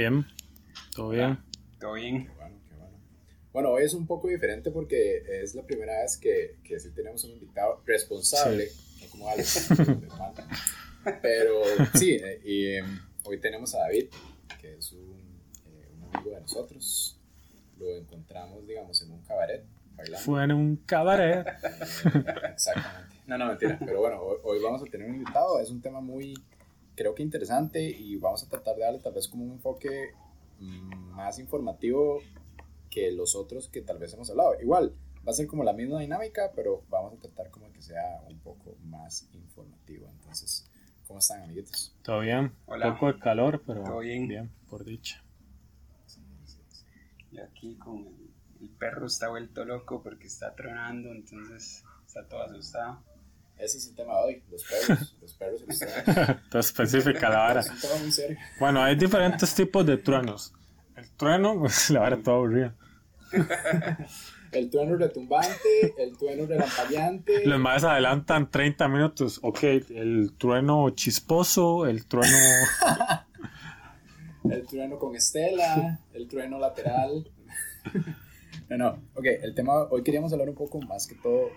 Bien, todo bien. Todo bien. Qué bueno, qué bueno. Bueno, hoy es un poco diferente porque es la primera vez que, que sí tenemos un invitado responsable, no como Alex. Pero sí, eh, y em, hoy tenemos a David, que es un, eh, un amigo de nosotros. Lo encontramos, digamos, en un cabaret bailando. Fue en un cabaret. Eh, exactamente. No, no, mentira. Pero bueno, hoy, hoy vamos a tener un invitado. Es un tema muy, creo que interesante y vamos a tratar de darle tal vez como un enfoque mm, más informativo que los otros que tal vez hemos hablado. Igual, va a ser como la misma dinámica, pero vamos a tratar como que sea un poco más informativo. Entonces, ¿cómo están, amiguitos? Todo bien. Hola. Un poco de calor, pero Todo bien. bien, por dicha. Sí, sí, sí. Y aquí con el, el perro está vuelto loco porque está tronando, entonces está todo asustado. Ese es el tema de hoy, los perros, los perros y los truenos. Específica la vara. Es un tema muy serio. Bueno, hay diferentes tipos de truenos. El trueno, pues la vara toda aburrida. El trueno retumbante, el trueno relampagueante. Los más adelantan 30 minutos. Ok, el trueno chisposo, el trueno. El trueno con estela, el trueno lateral. No, no, ok, el tema, hoy queríamos hablar un poco más que todo,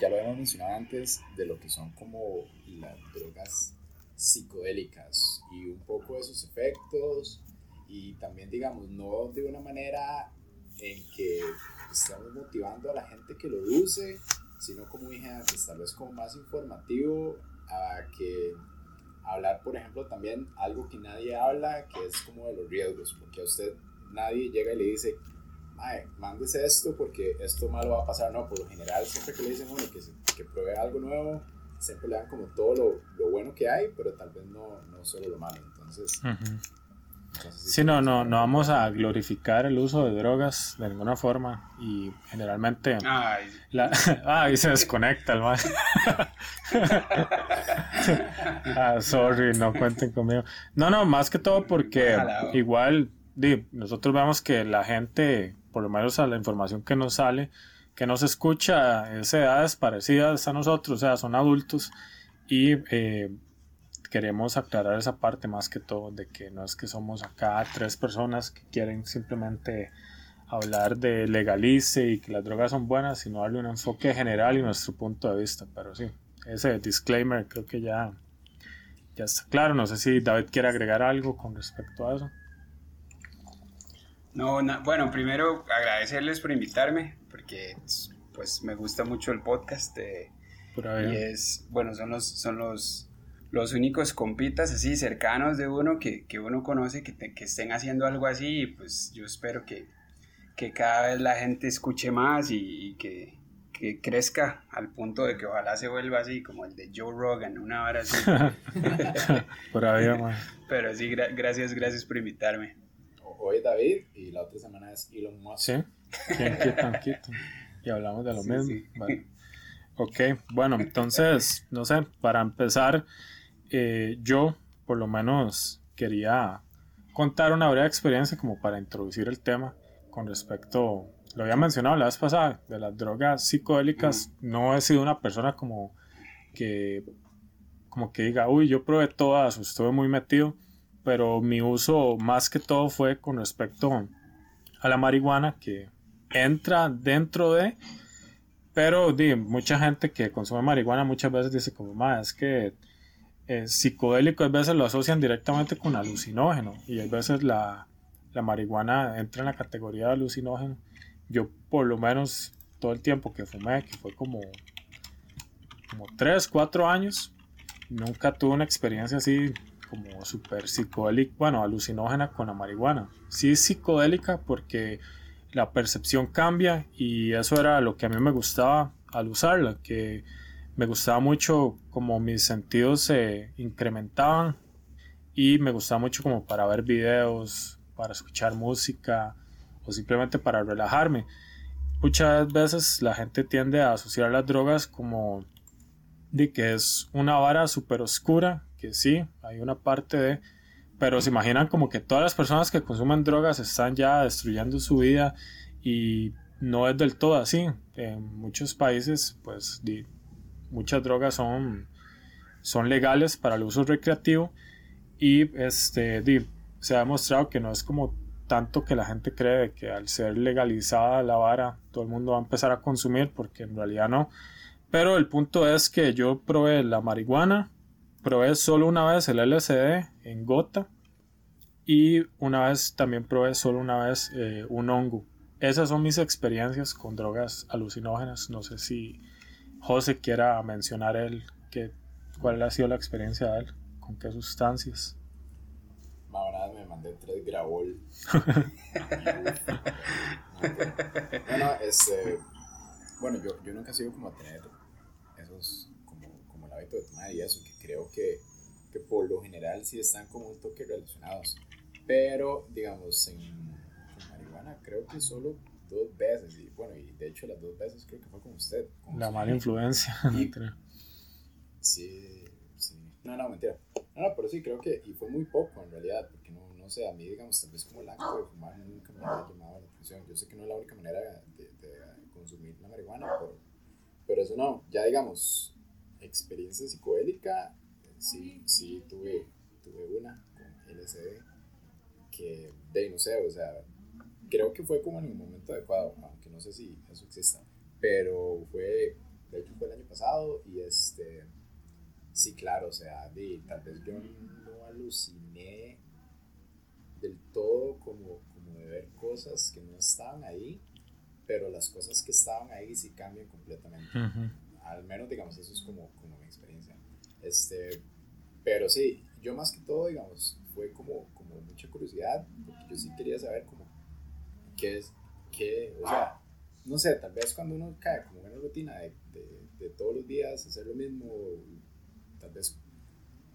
ya lo habíamos mencionado antes, de lo que son como las drogas psicodélicas y un poco de sus efectos. Y también digamos, no de una manera en que estamos motivando a la gente que lo use, sino como dije antes, tal vez como más informativo a que hablar, por ejemplo, también algo que nadie habla, que es como de los riesgos, porque a usted nadie llega y le dice, Mae, mándese esto porque esto malo va a pasar. No, por lo general, siempre que le dicen a uno que, se- que pruebe algo nuevo, siempre le dan como todo lo, lo bueno que hay, pero tal vez no, no solo lo malo. Entonces, Ujú. entonces Sí, no, no, no vamos a glorificar el uso de drogas de ninguna forma. Y generalmente. Ay, La... Ah, y se desconecta el man. ah, sorry, no cuenten conmigo. No, no, más que todo porque igual nosotros vemos que la gente, por lo menos a la información que nos sale, que nos escucha, es de edades parecidas a nosotros, o sea, son adultos y eh, queremos aclarar esa parte más que todo de que no es que somos acá tres personas que quieren simplemente hablar de legalice y que las drogas son buenas, sino darle un enfoque general y nuestro punto de vista. Pero sí, ese disclaimer creo que ya, ya está claro. No sé si David quiere agregar algo con respecto a eso. No, na- bueno, primero agradecerles por invitarme, porque pues me gusta mucho el podcast eh, Por y es, bueno, son los, son los, los únicos compitas así cercanos de uno que, que uno conoce que, te- que estén haciendo algo así y pues yo espero que, que cada vez la gente escuche más y, y que, que crezca al punto de que ojalá se vuelva así como el de Joe Rogan, una hora así. Por ahí. Pero sí, gra- gracias, gracias por invitarme. Hoy David y la otra semana es Elon Musk. Sí, quito. Y hablamos de lo Sí, mismo. sí. Vale. Ok, bueno, entonces, no sé, para empezar, eh, yo por lo menos quería contar una breve experiencia como para introducir el tema con respecto, lo había mencionado la vez pasada, de las drogas psicodélicas. No he sido una persona como que, como que diga, uy, yo probé todas, estuve muy metido, pero mi uso más que todo fue con respecto a la marihuana que entra dentro de pero di, mucha gente que consume marihuana muchas veces dice como más es que eh, psicodélico a veces lo asocian directamente con alucinógeno y a veces la, la marihuana entra en la categoría de alucinógeno. Yo por lo menos todo el tiempo que fumé que fue como como 3, 4 años nunca tuve una experiencia así como súper psicodélica, bueno, alucinógena con la marihuana. Sí es psicodélica porque la percepción cambia y eso era lo que a mí me gustaba al usarla, que me gustaba mucho como mis sentidos se incrementaban y me gustaba mucho como para ver videos, para escuchar música o simplemente para relajarme. Muchas veces la gente tiende a asociar las drogas como de que es una vara súper oscura, sí, hay una parte de, pero se imaginan como que todas las personas que consumen drogas están ya destruyendo su vida y no es del todo así. En muchos países, pues, muchas drogas son, son legales para el uso recreativo y este, se ha demostrado que no es como tanto que la gente cree que al ser legalizada la vara todo el mundo va a empezar a consumir porque en realidad no. Pero el punto es que yo probé la marihuana, probé solo una vez el LSD en gota y una vez también probé solo una vez eh, un hongo. Esas son mis experiencias con drogas alucinógenas. No sé si José quiera mencionar él que, cuál ha sido la experiencia de él, con qué sustancias. Ahora me mandé tres grabol. bueno, este, bueno yo, yo nunca he sido como a tener esos, como, como el hábito de tomar y eso, que creo que, que por lo general sí están como un toque relacionados. Pero, digamos, en, marihuana creo que solo dos veces, y bueno, y de hecho las dos veces creo que fue con usted. la mala influencia. sí, sí. No, no, mentira. No, no, pero sí, creo que, y fue muy poco en realidad, porque no, no sé, a mí, digamos, tal vez como el acto de fumar nunca me ha llamado la atención. Yo sé que no es la única manera de, de consumir la marihuana, pero, pero eso no. Ya, digamos, experiencia psicodélica, sí, sí tuve, tuve una con LSD, que, de no sé, o sea, creo que fue como en el momento adecuado, aunque no sé si eso exista, pero fue, de hecho fue el año pasado y este Sí, claro, o sea, de, tal vez yo no aluciné del todo como, como de ver cosas que no estaban ahí, pero las cosas que estaban ahí sí cambian completamente. Al menos, digamos, eso es como, como mi experiencia. Este, pero sí, yo más que todo, digamos, fue como, como mucha curiosidad, porque yo sí quería saber como qué es, qué, o sea, no sé, tal vez cuando uno cae como en una rutina de, de, de todos los días hacer lo mismo, tal vez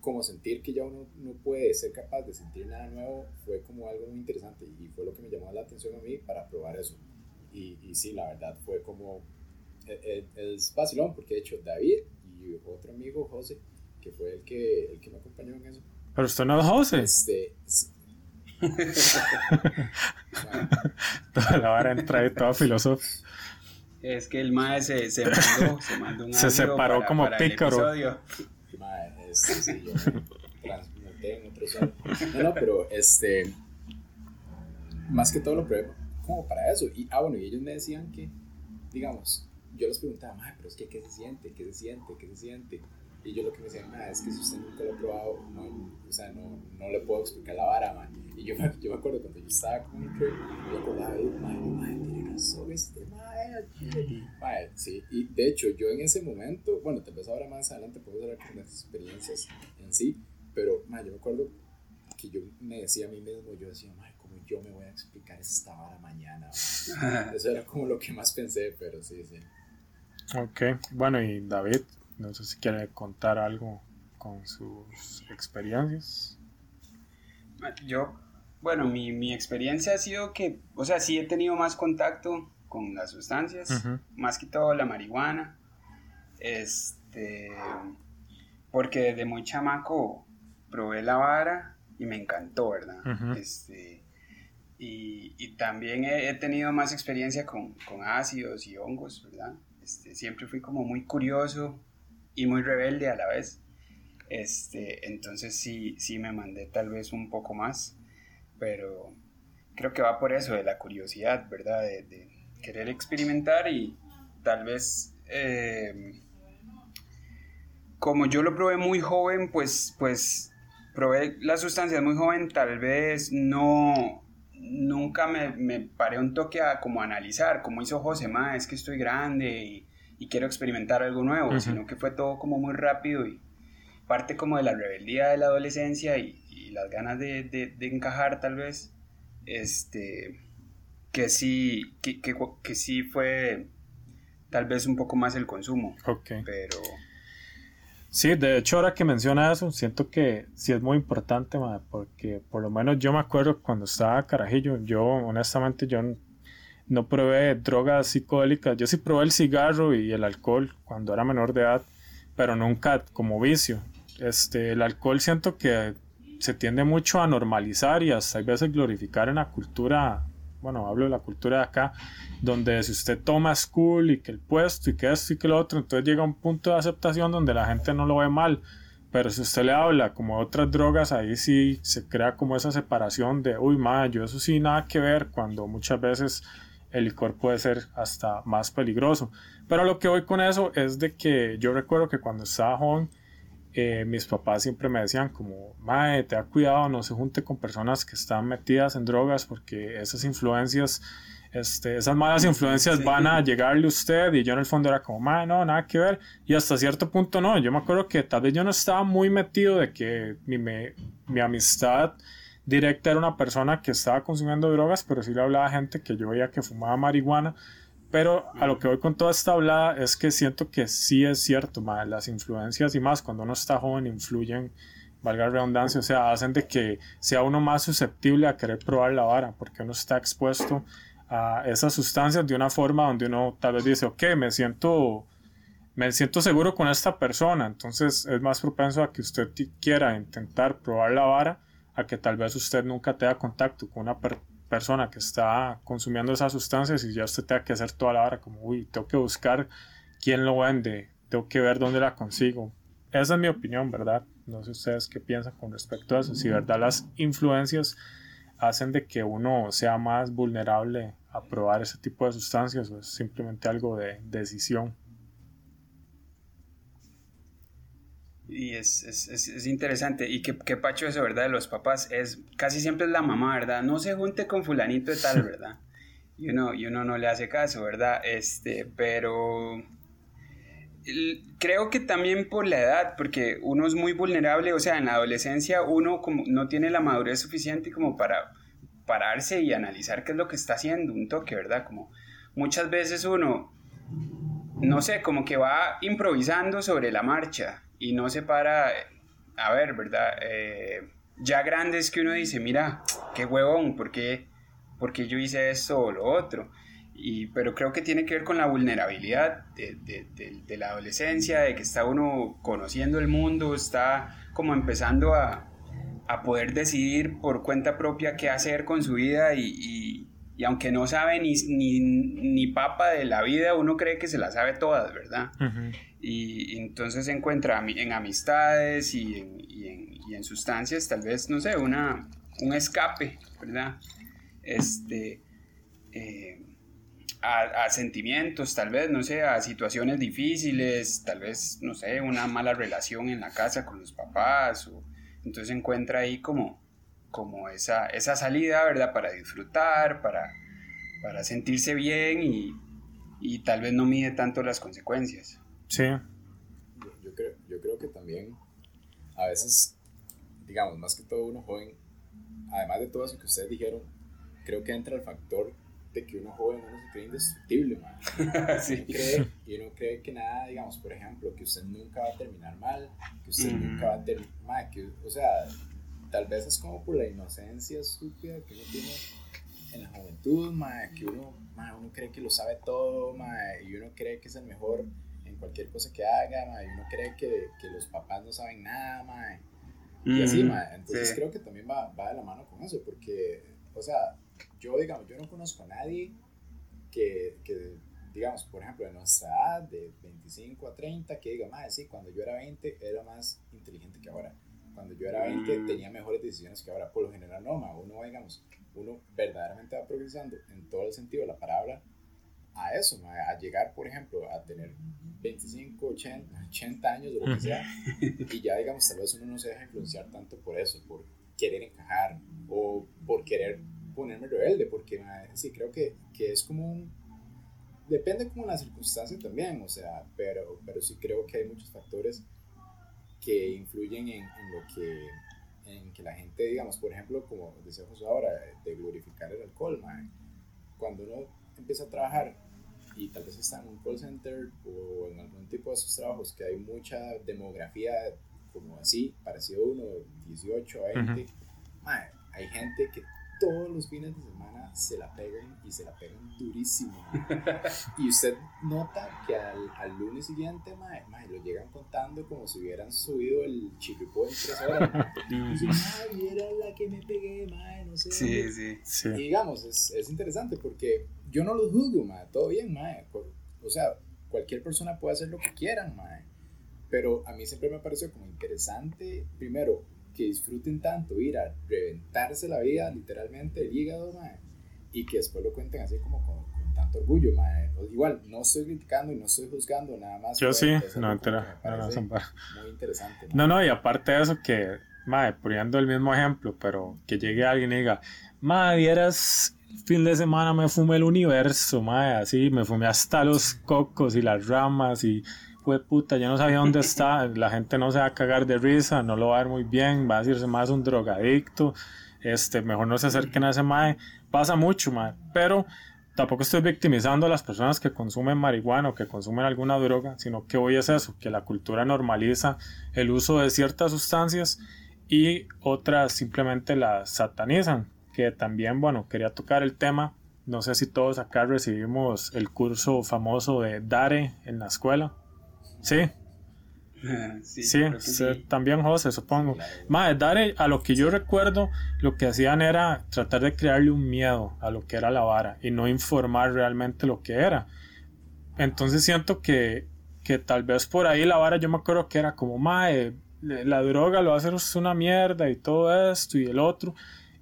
como sentir que ya uno no puede ser capaz de sentir nada nuevo fue como algo muy interesante y fue lo que me llamó la atención a mí para probar eso. Y, y sí, la verdad fue como, e, e, es vacilón porque de hecho David y otro amigo José, que fue el que, el que me acompañó en eso. Pero usted no es José. Este, toda la vara entra ahí toda filósofa. Es que el mae se, se mandó, se mandó un Se separó como pícaro este, sí, yo en otro sol. No, no, pero este, más que todo lo pruebo como para eso. Y, ah, bueno, y ellos me decían que, digamos, yo les preguntaba, pero es que, ¿qué se siente? ¿Qué se siente? ¿Qué se siente? Y yo lo que me decían, es que si usted nunca lo ha probado, no, o sea, no, no le puedo explicar la vara, man. Y yo, yo me acuerdo cuando yo estaba con un trip, yo acordaba, man, man, tiene razón este man, sí, y de hecho, yo en ese momento, bueno, tal vez ahora más adelante puedo hablar con las experiencias en sí, pero, man, yo me acuerdo que yo me decía a mí mismo, yo decía, man, ¿cómo yo me voy a explicar esta vara mañana? Eso era como lo que más pensé, pero sí, sí. Ok, bueno, y David, no sé si quiere contar algo con sus experiencias. Yo, bueno, mi, mi, experiencia ha sido que, o sea, sí he tenido más contacto con las sustancias, más que todo la marihuana. Este, porque desde muy chamaco probé la vara y me encantó, ¿verdad? Este, y, y también he, he, tenido más experiencia con, con ácidos y hongos, ¿verdad? Este, siempre fui como muy curioso y muy rebelde a la vez. Este, entonces sí, sí me mandé tal vez un poco más, pero creo que va por eso, de la curiosidad, ¿verdad? De, querer experimentar y tal vez, eh, como yo lo probé muy joven, pues, pues probé las sustancias muy joven, tal vez no, nunca me, me paré un toque a como analizar, como hizo José, Ma, es que estoy grande y, y quiero experimentar algo nuevo, sino que fue todo como muy rápido y parte como de la rebeldía de la adolescencia y, y las ganas de, de, de, encajar tal vez, este, que sí, que, que, que, sí fue tal vez un poco más el consumo. Ok. Pero... Sí, de hecho ahora que menciona eso, siento que sí es muy importante, porque por lo menos yo me acuerdo cuando estaba carajillo, yo honestamente yo no probé drogas psicodélicas. Yo sí probé el cigarro y el alcohol cuando era menor de edad, pero nunca como vicio. Este, el alcohol siento que se tiende mucho a normalizar y hasta a veces glorificar en la cultura, bueno, hablo de la cultura de acá, donde si usted toma es cool y que el puesto y que esto y que lo otro, entonces llega un punto de aceptación donde la gente no lo ve mal. Pero si usted le habla como otras drogas, ahí sí se crea como esa separación de, uy, ma, yo eso sí nada que ver, cuando muchas veces el licor puede ser hasta más peligroso. Pero lo que voy con eso es de que yo recuerdo que cuando estaba joven, eh, mis papás siempre me decían como, mae, te da cuidado, no se junte con personas que están metidas en drogas porque esas influencias este, esas malas influencias van a llegarle a usted y yo en el fondo era como, no, nada que ver y hasta cierto punto no, yo me acuerdo que tal vez yo no estaba muy metido de que mi, mi amistad directa era una persona que estaba consumiendo drogas, pero sí le hablaba a gente que yo veía que fumaba marihuana, pero a lo que voy con toda esta hablada es que siento que sí es cierto, las influencias y más cuando uno está joven influyen valga la redundancia, o sea, hacen de que sea uno más susceptible a querer probar la vara, porque uno está expuesto a esas sustancias de una forma donde uno tal vez dice, ok, me siento, me siento seguro con esta persona, entonces es más propenso a que usted quiera intentar probar la vara, a que tal vez usted nunca tenga contacto con una persona que está consumiendo esas sustancias y ya usted tenga que hacer toda la vara como, uy, tengo que buscar quién lo vende, tengo que ver dónde la consigo. Esa es mi opinión, ¿verdad? No sé ustedes qué piensan con respecto a eso, si verdad las influencias hacen de que uno sea más vulnerable a probar ese tipo de sustancias o es simplemente algo de decisión. Y es, es, es, interesante. Y qué, qué, pacho eso, ¿verdad? De los papás. Es, casi siempre es la mamá, ¿verdad? No se junte con fulanito de tal, ¿verdad? Y uno, y uno no le hace caso, ¿verdad? Este, pero creo que también por la edad, porque uno es muy vulnerable, o sea, en la adolescencia uno como no tiene la madurez suficiente como para pararse y analizar qué es lo que está haciendo, un toque, ¿verdad? Como muchas veces uno, no sé, como que va improvisando sobre la marcha y no se para, a ver, ¿verdad? Eh, ya grandes que uno dice, mira, qué huevón, ¿por qué, yo hice esto o lo otro? Y, pero creo que tiene que ver con la vulnerabilidad de, de, la adolescencia, de que está uno conociendo el mundo, está como empezando a, a poder decidir por cuenta propia qué hacer con su vida y, aunque no sabe ni, ni, ni, papa de la vida, uno cree que se la sabe todas, ¿verdad? y, entonces se encuentra en amistades y en, y en, sustancias, tal vez, no sé, una, un escape, ¿verdad? Este, eh, a, a, sentimientos, tal vez, no sé, a situaciones difíciles, tal vez, no sé, una mala relación en la casa con los papás o entonces encuentra ahí como, como esa, esa salida, ¿verdad? Para disfrutar, para, para sentirse bien y, y, tal vez no mide tanto las consecuencias. Sí. Yo, creo, yo creo que también a veces, digamos, más que todo uno joven, además de todo eso que ustedes dijeron, creo que entra el factor de que uno joven uno se cree indestructible, man. sí. cree, y uno cree que nada, digamos, por ejemplo, que usted nunca va a terminar mal, que usted nunca va a terminar, que, o sea, tal vez es como por la inocencia estúpida que uno tiene en la juventud, man, que uno, man, uno cree que lo sabe todo, man, y uno cree que es el mejor en cualquier cosa que haga, man, y uno cree que, que los papás no saben nada, man, y así, man. Entonces creo que también va, va de la mano con eso, porque, o sea, yo, digamos, yo no conozco a nadie que, que, digamos, por ejemplo, de nuestra edad, de 25 a 30, que diga, más, sí, cuando yo era 20 era más inteligente que ahora. Cuando yo era 20 mm. tenía mejores decisiones que ahora. Por lo general, no, ma, uno, digamos, uno verdaderamente va progresando en todo el sentido de la palabra a eso, a llegar, por ejemplo, a tener 25, 80, 80 años o lo que sea, y ya, digamos, tal vez uno no se deja influenciar tanto por eso, por querer encajar o por querer ponerme rebelde, porque sí, creo que, que, es como un... Depende como la circunstancia también, o sea, pero, pero sí creo que hay muchos factores que influyen en, en lo que en que la gente, digamos, por ejemplo, como decía José ahora, de glorificar el alcohol, cuando uno empieza a trabajar y tal vez está en un call center o en algún tipo de esos trabajos que hay mucha demografía como así, parecido a uno, 18 a 20, hay gente que todos los fines de semana se la pegan y se la pegan durísimo. y usted nota que al, al lunes siguiente, mae, mae, lo llegan contando como si hubieran subido el chipipó en tres horas. y dicen, ay, era la que me pegué, mae, no sé. Sí, sí, sí. Y digamos, es, es interesante porque yo no los juzgo, mae, todo bien, mae. o sea, cualquier persona puede hacer lo que quieran, mae. Pero a mí siempre me pareció como interesante, primero, que disfruten tanto ir a reventarse la vida, literalmente, el hígado, mae, y que después lo cuenten así como con, con tanto orgullo, mae. Igual, no estoy criticando y no estoy juzgando, nada más. Yo sí, no, entera, no, no, son Muy interesante. mae. No, no, y aparte de eso que, madre, poniendo el mismo ejemplo, pero que llegue alguien y diga, madre, vieras, fin de semana me fumé el universo, madre, así, me fumé hasta los cocos y las ramas y fue puta, yo no sabía dónde está, la gente no se va a cagar de risa, no lo va a ver muy bien, va a decirse más un drogadicto, este, mejor no se acerquen a ese madre, pasa mucho, madre, pero tampoco estoy victimizando a las personas que consumen marihuana o que consumen alguna droga, sino que hoy es eso, que la cultura normaliza el uso de ciertas sustancias y otras simplemente las satanizan, que también, bueno, quería tocar el tema, no sé si todos acá recibimos el curso famoso de DARE en la escuela. Sí, sí, sí, también José, supongo. Claro. Dare, a lo que yo recuerdo, lo que hacían era tratar de crearle un miedo a lo que era la vara y no informar realmente lo que era. Entonces siento que, que tal vez por ahí la vara, yo me acuerdo que era como, mae, la droga lo va a hacer una mierda y todo esto y el otro.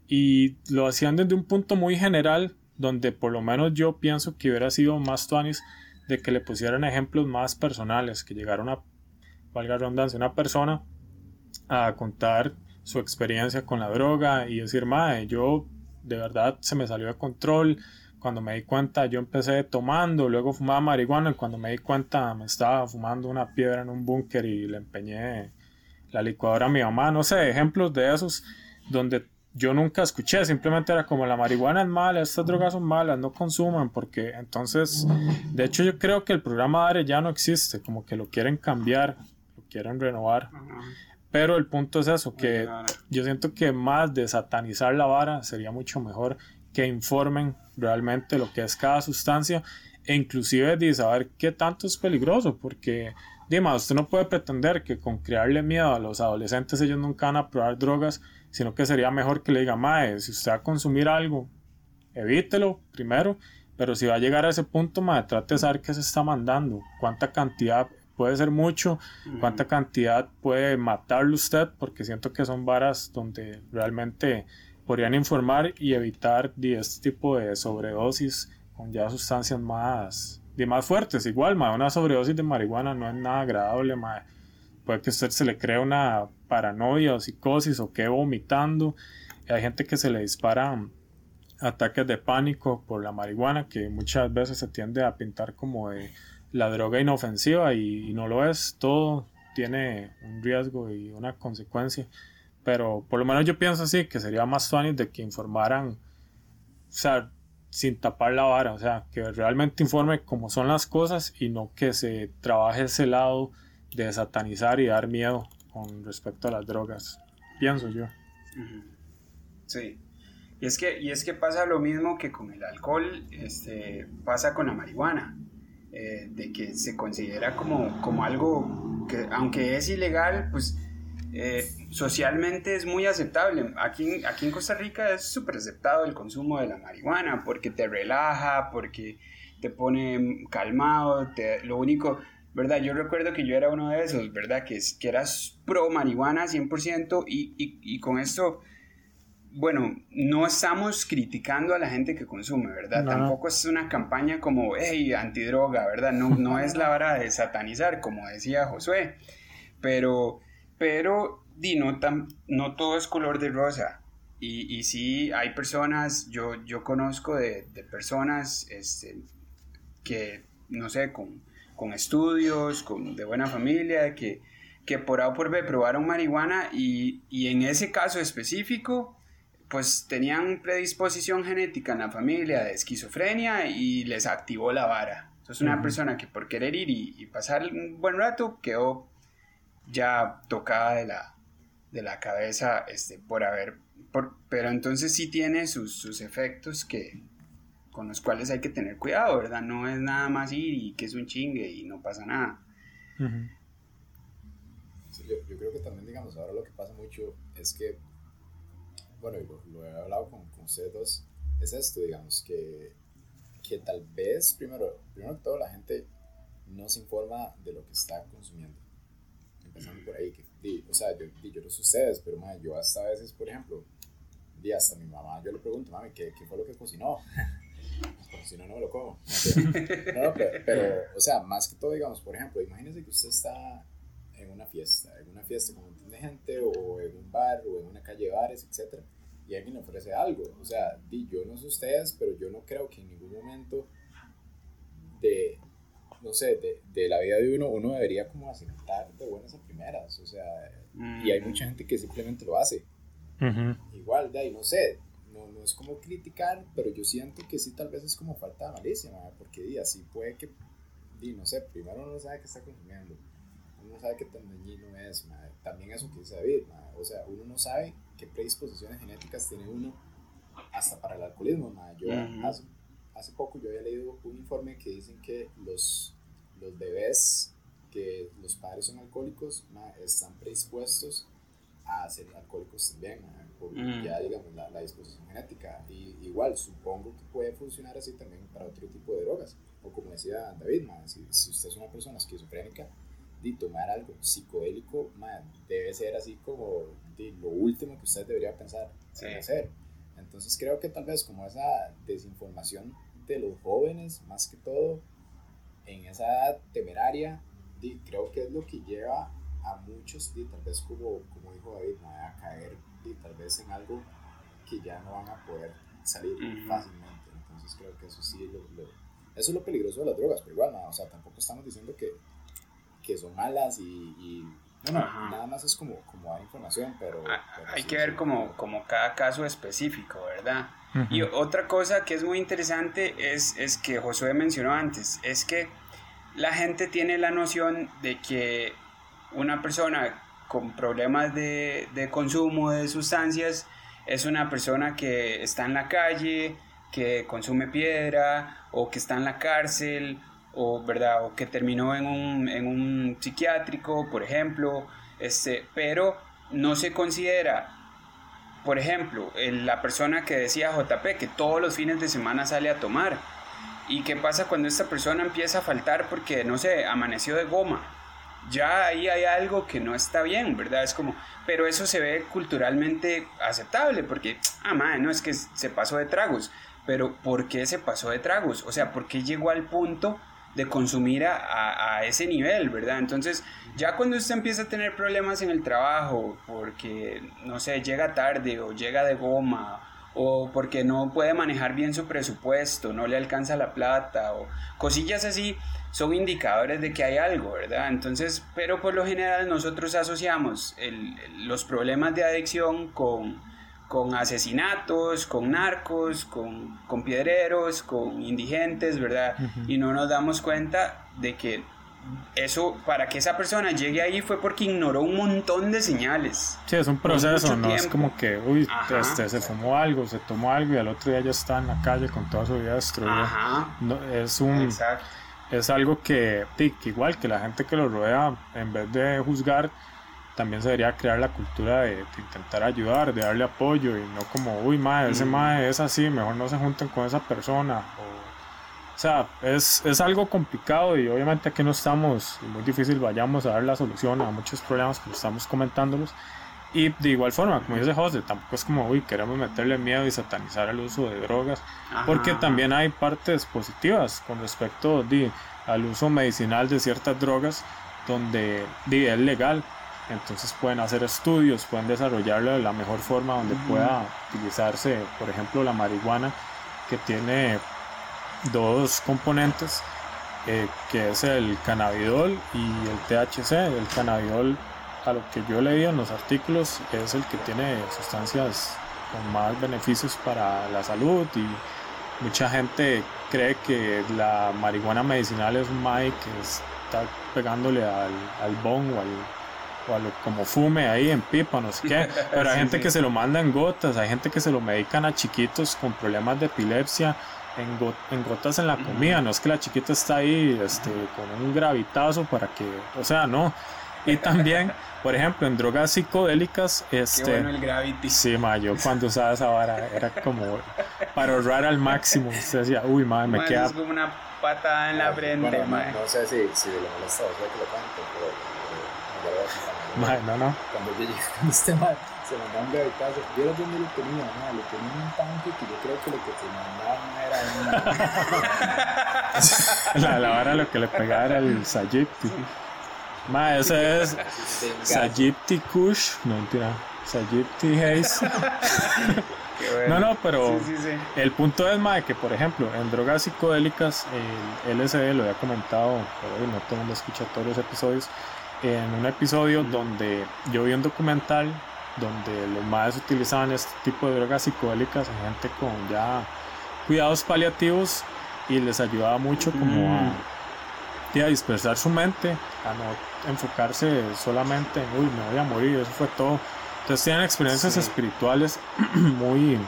Y lo hacían desde un punto muy general, donde por lo menos yo pienso que hubiera sido más tuanis de que le pusieran ejemplos más personales, que llegara una, valga la redundancia, una persona a contar su experiencia con la droga y decir, mae, yo de verdad se me salió de control. Cuando me di cuenta, yo empecé tomando, luego fumaba marihuana y cuando me di cuenta me estaba fumando una piedra en un búnker y le empeñé la licuadora a mi mamá. No sé, ejemplos de esos donde yo nunca escuché, simplemente era como la marihuana es mala, estas drogas son malas, no consuman, porque entonces, de hecho yo creo que el programa DARE ya no existe, como que lo quieren cambiar, lo quieren renovar. Pero el punto es eso, que yo siento que más de satanizar la vara sería mucho mejor que informen realmente lo que es cada sustancia e inclusive de saber qué tanto es peligroso, porque Dima, usted no puede pretender que con crearle miedo a los adolescentes ellos nunca van a probar drogas, sino que sería mejor que le diga, mae, si usted va a consumir algo, evítelo primero, pero si va a llegar a ese punto, mae, trate de saber qué se está mandando, cuánta cantidad puede ser mucho, cuánta cantidad puede matarlo usted, porque siento que son varas donde realmente podrían informar y evitar este tipo de sobredosis con ya sustancias más, de más fuertes. Igual, ma, una sobredosis de marihuana no es nada agradable, ma. Puede que a usted se le crea una paranoia o psicosis o que vomitando. Hay gente que se le disparan ataques de pánico por la marihuana, que muchas veces se tiende a pintar como de la droga inofensiva y, y no lo es. Todo tiene un riesgo y una consecuencia. Pero por lo menos yo pienso así, que sería más funny de que informaran, o sea, sin tapar la vara, o sea, que realmente informe cómo son las cosas y no que se trabaje ese lado de satanizar y dar miedo con respecto a las drogas. Pienso yo. Sí. Y es que, y es que pasa lo mismo que con el alcohol, este, pasa con la marihuana, eh, de que se considera como, como algo que, aunque es ilegal, pues eh, socialmente es muy aceptable. Aquí, aquí en Costa Rica es súper aceptado el consumo de la marihuana porque te relaja, porque te pone calmado, te- lo único, ¿verdad? Yo recuerdo que yo era uno de esos, ¿verdad? Que, que eras pro marihuana 100% y, y, y con esto, bueno, no estamos criticando a la gente que consume, ¿verdad? No. Tampoco es una campaña como, hey, antidroga, ¿verdad? No, no es la hora de satanizar, como decía Josué, pero, pero, di, no, tan- no todo es color de rosa. Y, y sí, hay personas, yo, yo conozco de, de personas este, que, no sé, con, con estudios, con, de buena familia, que, que por A o por B probaron marihuana y, y en ese caso específico, pues tenían predisposición genética en la familia de esquizofrenia y les activó la vara. Entonces una persona que por querer ir y, y pasar un buen rato quedó ya tocada de la, de la cabeza este, por haber... Por, pero entonces sí tiene sus, sus efectos que, con los cuales hay que tener cuidado, ¿verdad? No es nada más ir y que es un chingue y no pasa nada. Ujú. Sí, yo, yo creo que también, digamos, ahora lo que pasa mucho es que, bueno, y lo, lo he hablado con, con ustedes dos, es esto, digamos, que, que tal vez, primero, primero que todo, la gente no se informa de lo que está consumiendo. empezando por ahí, que, o sea, yo, yo no sé ustedes, pero madre, yo hasta a veces, por ejemplo, y hasta mi mamá, yo le pregunto, mami, ¿qué, qué fue lo que cocinó? si no, no me lo como. No, pero, pero, o sea, más que todo, digamos, por ejemplo, imagínese que usted está en una fiesta, en una fiesta con un montón de gente, o en un bar, o en una calle de bares, etc. Y alguien le ofrece algo. O sea, di, yo no sé ustedes, pero yo no creo que en ningún momento de, no sé, de, de la vida de uno, uno debería como aceptar de buenas a primeras. O sea, y hay mucha gente que simplemente lo hace. Igual, de ahí, no sé, es como criticar, pero yo siento que sí, tal vez es como falta de malicia, porque di, así puede que, di, no sé, primero uno no sabe qué está consumiendo, uno no sabe qué tan dañino es, también eso que dice David, o sea, uno no sabe qué predisposiciones genéticas tiene uno hasta para el alcoholismo, yo hace, hace, poco yo había leído un informe que dicen que los, los bebés que los padres son alcohólicos están predispuestos a ser alcohólicos también, por mm. ya digamos la, la, disposición genética. Y igual, supongo que puede funcionar así también para otro tipo de drogas. O como decía David, si, si, usted es una persona esquizofrénica, de tomar algo psicodélico debe ser así como de lo último que usted debería pensar en hacer. Entonces creo que tal vez como esa desinformación de los jóvenes, más que todo, en esa edad temeraria, creo que es lo que lleva a muchos, y tal vez como, como dijo David, a caer y tal vez en algo que ya no van a poder salir fácilmente. Entonces creo que eso sí, lo, eso es lo peligroso de las drogas, pero igual, o sea, tampoco estamos diciendo que, que son malas y, no, no, nada más es como, como dar información, pero... Ah, hay que ver como, como cada caso específico, ¿verdad? Y otra cosa que es muy interesante es, es que Josué mencionó antes, es que la gente tiene la noción de que una persona con problemas de, de, consumo de sustancias es una persona que está en la calle, que consume piedra o que está en la cárcel o, ¿verdad? o que terminó en un, en un psiquiátrico, por ejemplo, este, pero no se considera, por ejemplo, la persona que decía JP que todos los fines de semana sale a tomar. ¿Y qué pasa cuando esta persona empieza a faltar porque, no sé, amaneció de goma? Ya ahí hay algo que no está bien, ¿verdad? Es como, pero eso se ve culturalmente aceptable, porque, ah, madre, no es que se pasó de tragos, pero ¿por qué se pasó de tragos? O sea, ¿por qué llegó al punto de consumir a, a, ese nivel, ¿verdad? Entonces, ya cuando usted empieza a tener problemas en el trabajo, porque, no sé, llega tarde o llega de goma, o porque no puede manejar bien su presupuesto, no le alcanza la plata, o cosillas así, son indicadores de que hay algo, ¿verdad? Entonces, pero por lo general nosotros asociamos los problemas de adicción con, con asesinatos, con narcos, con, con piedreros, con indigentes, ¿verdad? Y no nos damos cuenta de que eso, para que esa persona llegue ahí fue porque ignoró un montón de señales. Sí, es un proceso, no es como que, uy, este, se fumó algo, se tomó algo y al otro día ya está en la calle con toda su vida destruida. No, es un... Exacto es algo que, igual que la gente que lo rodea, en vez de juzgar, también se debería crear la cultura de, intentar ayudar, de darle apoyo y no como, uy, madre, ese madre es así, mejor no se junten con esa persona. O, sea, es, es, algo complicado y obviamente aquí no estamos, y muy difícil vayamos a dar la solución a muchos problemas que estamos comentándolos. Y de igual forma, como dice José, tampoco es como, uy, queremos meterle miedo y satanizar el uso de drogas, porque también hay partes positivas con respecto al uso medicinal de ciertas drogas, donde es legal. Entonces pueden hacer estudios, pueden desarrollarlo de la mejor forma, donde pueda utilizarse, por ejemplo, la marihuana, que tiene dos componentes, eh, que es el cannabidol y el THC. El cannabidol a lo que yo leí en los artículos, es el que tiene sustancias con más beneficios para la salud y mucha gente cree que la marihuana medicinal es un mae que está pegándole al, al bon o al o a lo, como fume ahí en pipa, no sé qué, pero hay gente que se lo manda en gotas, hay gente que se lo medican a chiquitos con problemas de epilepsia en, en gotas en la comida, no es que la chiquita está ahí este, con un gravitazo para que, o sea, no, y también por ejemplo, en drogas psicodélicas, este. Qué bueno el Gravity. Sí, ma, yo cuando usaba esa vara era como para ahorrar al máximo. Usted decía, uy, ma, me queda. Es como una patada en la frente, bueno, No sé si, si le molesta o sea que lo cuente, pero, Madre, no, no. Cuando yo llegué con este man, se mandaba un gravitazo. ¿Vieron dónde lo tenía? No, lo tenía en un tanque que yo creo que lo que se mandaba era una... la, la vara lo que le pegaba era el Sayipti. Ma, ese es Sayipti Kush. No, mentira. Sayipti Haze. No, no, pero el punto es, mae, que por ejemplo, en drogas psicodélicas, el LSD, lo había comentado, pero no todo el mundo escucha todos los episodios, en un episodio donde yo vi un documental donde los más utilizaban este tipo de drogas psicodélicas en gente con ya cuidados paliativos y les ayudaba mucho como a, mm. a dispersar su mente, a no enfocarse solamente en, uy, me voy a morir, eso fue todo entonces tienen experiencias espirituales muy,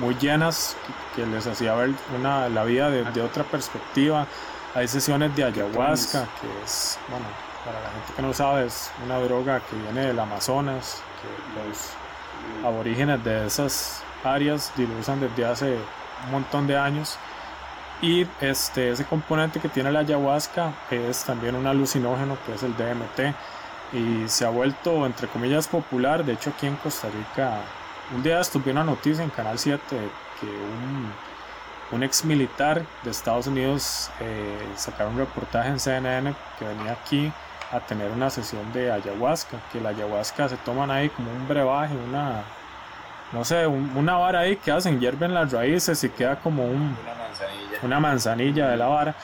muy llenas que, les hacía ver una, la vida de, de, otra perspectiva. Hay sesiones de ayahuasca, que es, bueno, para la gente que no sabe, es una droga que viene del Amazonas, que los aborígenes de esas áreas usan desde hace un montón de años. Y este, ese componente que tiene la ayahuasca es también un alucinógeno, que es el DMT y se ha vuelto, entre comillas, popular. De hecho, aquí en Costa Rica, un día estuve una noticia en Canal 7 que un, un ex militar de Estados Unidos eh, sacaron un reportaje en CNN que venía aquí a tener una sesión de ayahuasca, que la ayahuasca se toman ahí como un brebaje, una, no sé, una vara ahí que hacen, hierven las raíces y queda como un, una manzanilla, una manzanilla de la vara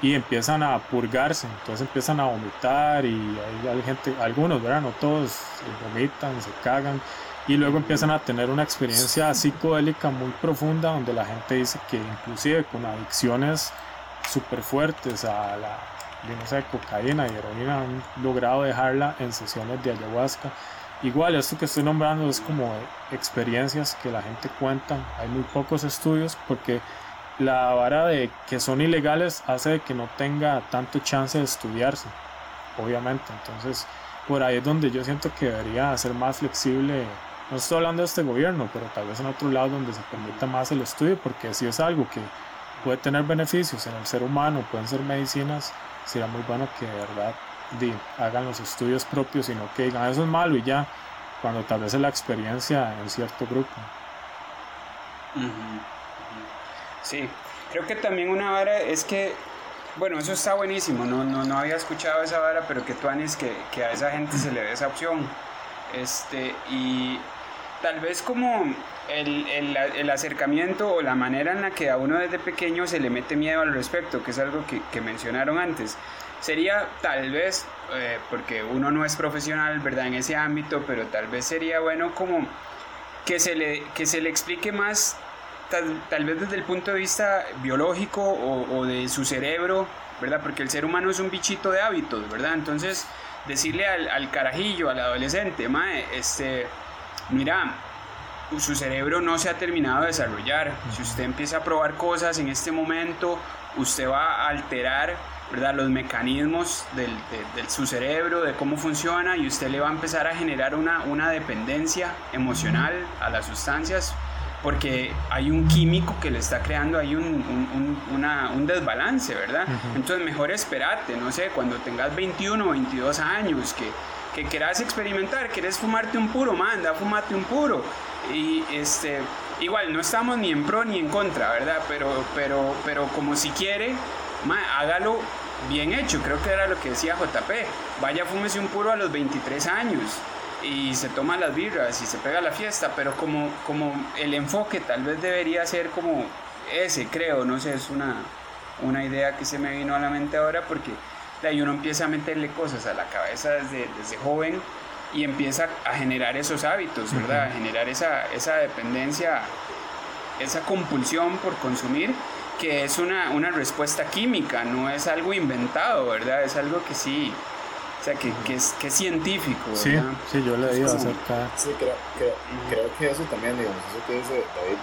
y empiezan a purgarse, entonces empiezan a vomitar y hay, gente, algunos, ¿verdad? No todos vomitan, se cagan y luego empiezan a tener una experiencia psicodélica muy profunda donde la gente dice que inclusive con adicciones súper fuertes a la no sé, cocaína y heroína han logrado dejarla en sesiones de ayahuasca. Igual, esto que estoy nombrando es como experiencias que la gente cuenta, hay muy pocos estudios porque la vara de que son ilegales hace que no tenga tanto chance de estudiarse, obviamente. Entonces, por ahí es donde yo siento que debería ser más flexible. No estoy hablando de este gobierno, pero tal vez en otro lado donde se permita más el estudio, porque si es algo que puede tener beneficios en el ser humano, pueden ser medicinas, sería muy bueno que de verdad hagan los estudios propios y no que digan eso es malo y ya, cuando tal vez es la experiencia en cierto grupo. Sí, creo que también una vara es que, bueno, eso está buenísimo, no, no, no había escuchado esa vara, pero que tú que, que a esa gente se le dé esa opción. Este, y tal vez como el, el, el, acercamiento o la manera en la que a uno desde pequeño se le mete miedo al respecto, que es algo que, que mencionaron antes, sería tal vez, eh, porque uno no es profesional, ¿verdad? En ese ámbito, pero tal vez sería bueno como que se le, que se le explique más tal, vez desde el punto de vista biológico o, de su cerebro, ¿verdad? Porque el ser humano es un bichito de hábitos, ¿verdad? Entonces, decirle al, carajillo, al adolescente, mae, este, mira, su cerebro no se ha terminado de desarrollar. Si usted empieza a probar cosas en este momento, usted va a alterar ¿verdad? los mecanismos del, de, su cerebro, de cómo funciona, y usted le va a empezar a generar una, una dependencia emocional a las sustancias porque hay un químico que le está creando ahí un, un, una, un desbalance, ¿verdad? Entonces mejor esperarte, no sé, cuando tengas 21 o 22 años, que, que quieras experimentar, quieres fumarte un puro, manda, fumate un puro. Y este, igual, no estamos ni en pro ni en contra, ¿verdad? Pero, pero, pero como si quiere, hágalo bien hecho, creo que era lo que decía JP, vaya fúmese un puro a los 23 años, y se toma las birras y se pega la fiesta, pero como, como el enfoque tal vez debería ser como ese, creo, no sé, es una, una idea que se me vino a la mente ahora porque de ahí uno empieza a meterle cosas a la cabeza desde, desde joven y empieza a generar esos hábitos, ¿verdad? A generar esa, esa dependencia, esa compulsión por consumir, que es una, una respuesta química, no es algo inventado, ¿verdad? Es algo que sí, sea, que, que, es, que es científico. Sí, sí, yo le digo acerca. Sí, creo, creo, creo, que eso también, digamos, eso que dice David,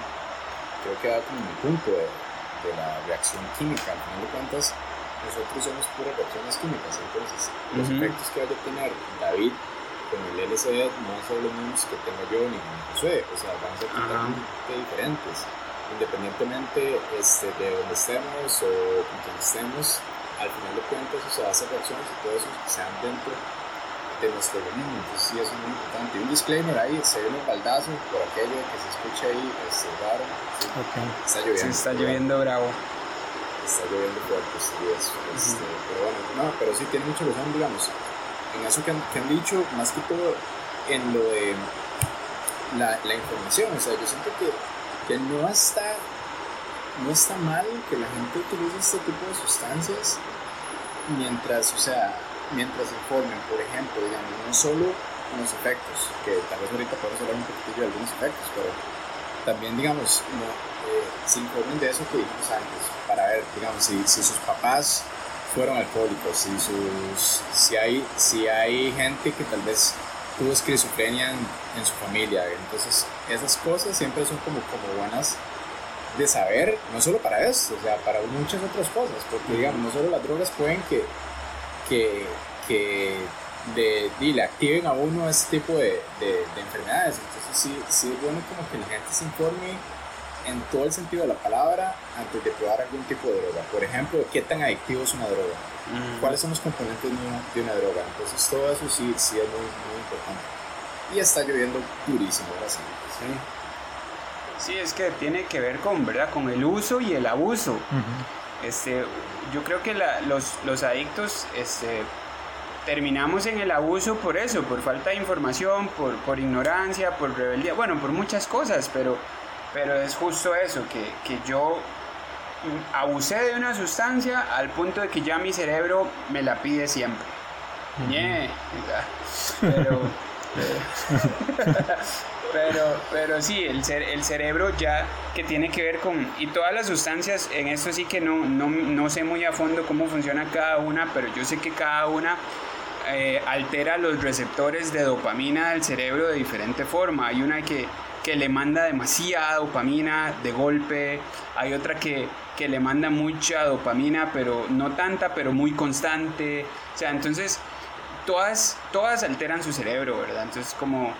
creo que da como un punto de, de, la reacción química. Al final de cuentas, nosotros somos puras reacciones químicas, entonces los efectos que vaya a tener David con el LCD no son los mismos que tengo yo ni con José, o sea, van a ser totalmente diferentes. Independientemente este, de donde estemos o con quien estemos, al final de cuentas, o sea, esas reacciones y todo eso que sean dentro de nuestro organismo. Entonces sí, eso es muy importante. Un disclaimer ahí, se ve un baldazo por aquello que se escucha ahí, este, raro. Está lloviendo. Sí, está lloviendo bravo. Está lloviendo fuerte, sí, eso. Este, Pero bueno, no, pero sí tiene mucha razón, digamos, en eso que han, que han dicho, más que todo en lo de la, la información. O sea, yo siento que, que no está no está mal que la gente utilice este tipo de sustancias mientras, o sea, mientras informen, por ejemplo, digamos, no solo con los efectos, que tal vez ahorita podemos hablar un poquito de algunos efectos, pero también, digamos, no, eh, se informen de eso que dijimos antes, para ver, digamos, si, si sus papás fueron alcohólicos, si, sus, si, hay, si hay gente que tal vez tuvo esquizofrenia en, en, su familia, entonces esas cosas siempre son como, como buenas de saber, no solo para eso, o sea, para muchas otras cosas, porque digamos, no solo las drogas pueden que, que, que de, le activen a uno este tipo de, de, de, enfermedades, entonces sí, sí es bueno como que la gente se informe en todo el sentido de la palabra antes de probar algún tipo de droga. Por ejemplo, qué tan adictivo es una droga, mm. cuáles son los componentes de una, de una, droga, entonces todo eso sí, sí es muy, muy importante. Y está lloviendo durísimo, ahora sí. ¿Sí? Es que tiene que ver con, ¿verdad? con el uso y el abuso. Uh -huh. este, yo creo que la, los, los adictos este, terminamos en el abuso por eso, por falta de información, por, por ignorancia, por rebeldía, bueno, por muchas cosas, pero, pero es justo eso, que, que yo abusé de una sustancia al punto de que ya mi cerebro me la pide siempre. Uh -huh. yeah. Pero... pero, pero sí, el, cer el cerebro ya que tiene que ver con, y todas las sustancias, en esto sí que no, no, no sé muy a fondo cómo funciona cada una, pero yo sé que cada una eh, altera los receptores de dopamina del cerebro de diferente forma. Hay una que, que le manda demasiada dopamina de golpe, hay otra que, que le manda mucha dopamina, pero no tanta, pero muy constante. O sea, entonces todas, todas alteran su cerebro, ¿verdad? Entonces como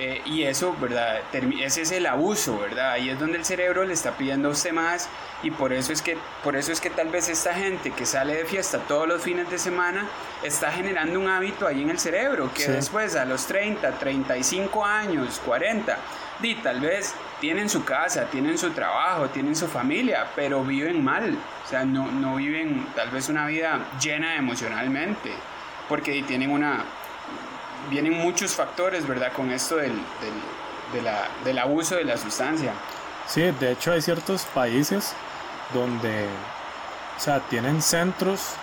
eh, y eso, ¿verdad? Ese es el abuso, ¿verdad? Ahí es donde el cerebro le está pidiendo a usted más y por eso es que, por eso es que tal vez esta gente que sale de fiesta todos los fines de semana está generando un hábito ahí en el cerebro que sí. después a los 30, 35 años, 40, y tal vez tienen su casa, tienen su trabajo, tienen su familia, pero viven mal, o sea, no, no viven tal vez una vida llena emocionalmente, porque tienen una, vienen muchos factores, ¿verdad? Con esto del, del, de abuso de la sustancia. Sí, de hecho hay ciertos países donde, o sea, tienen centros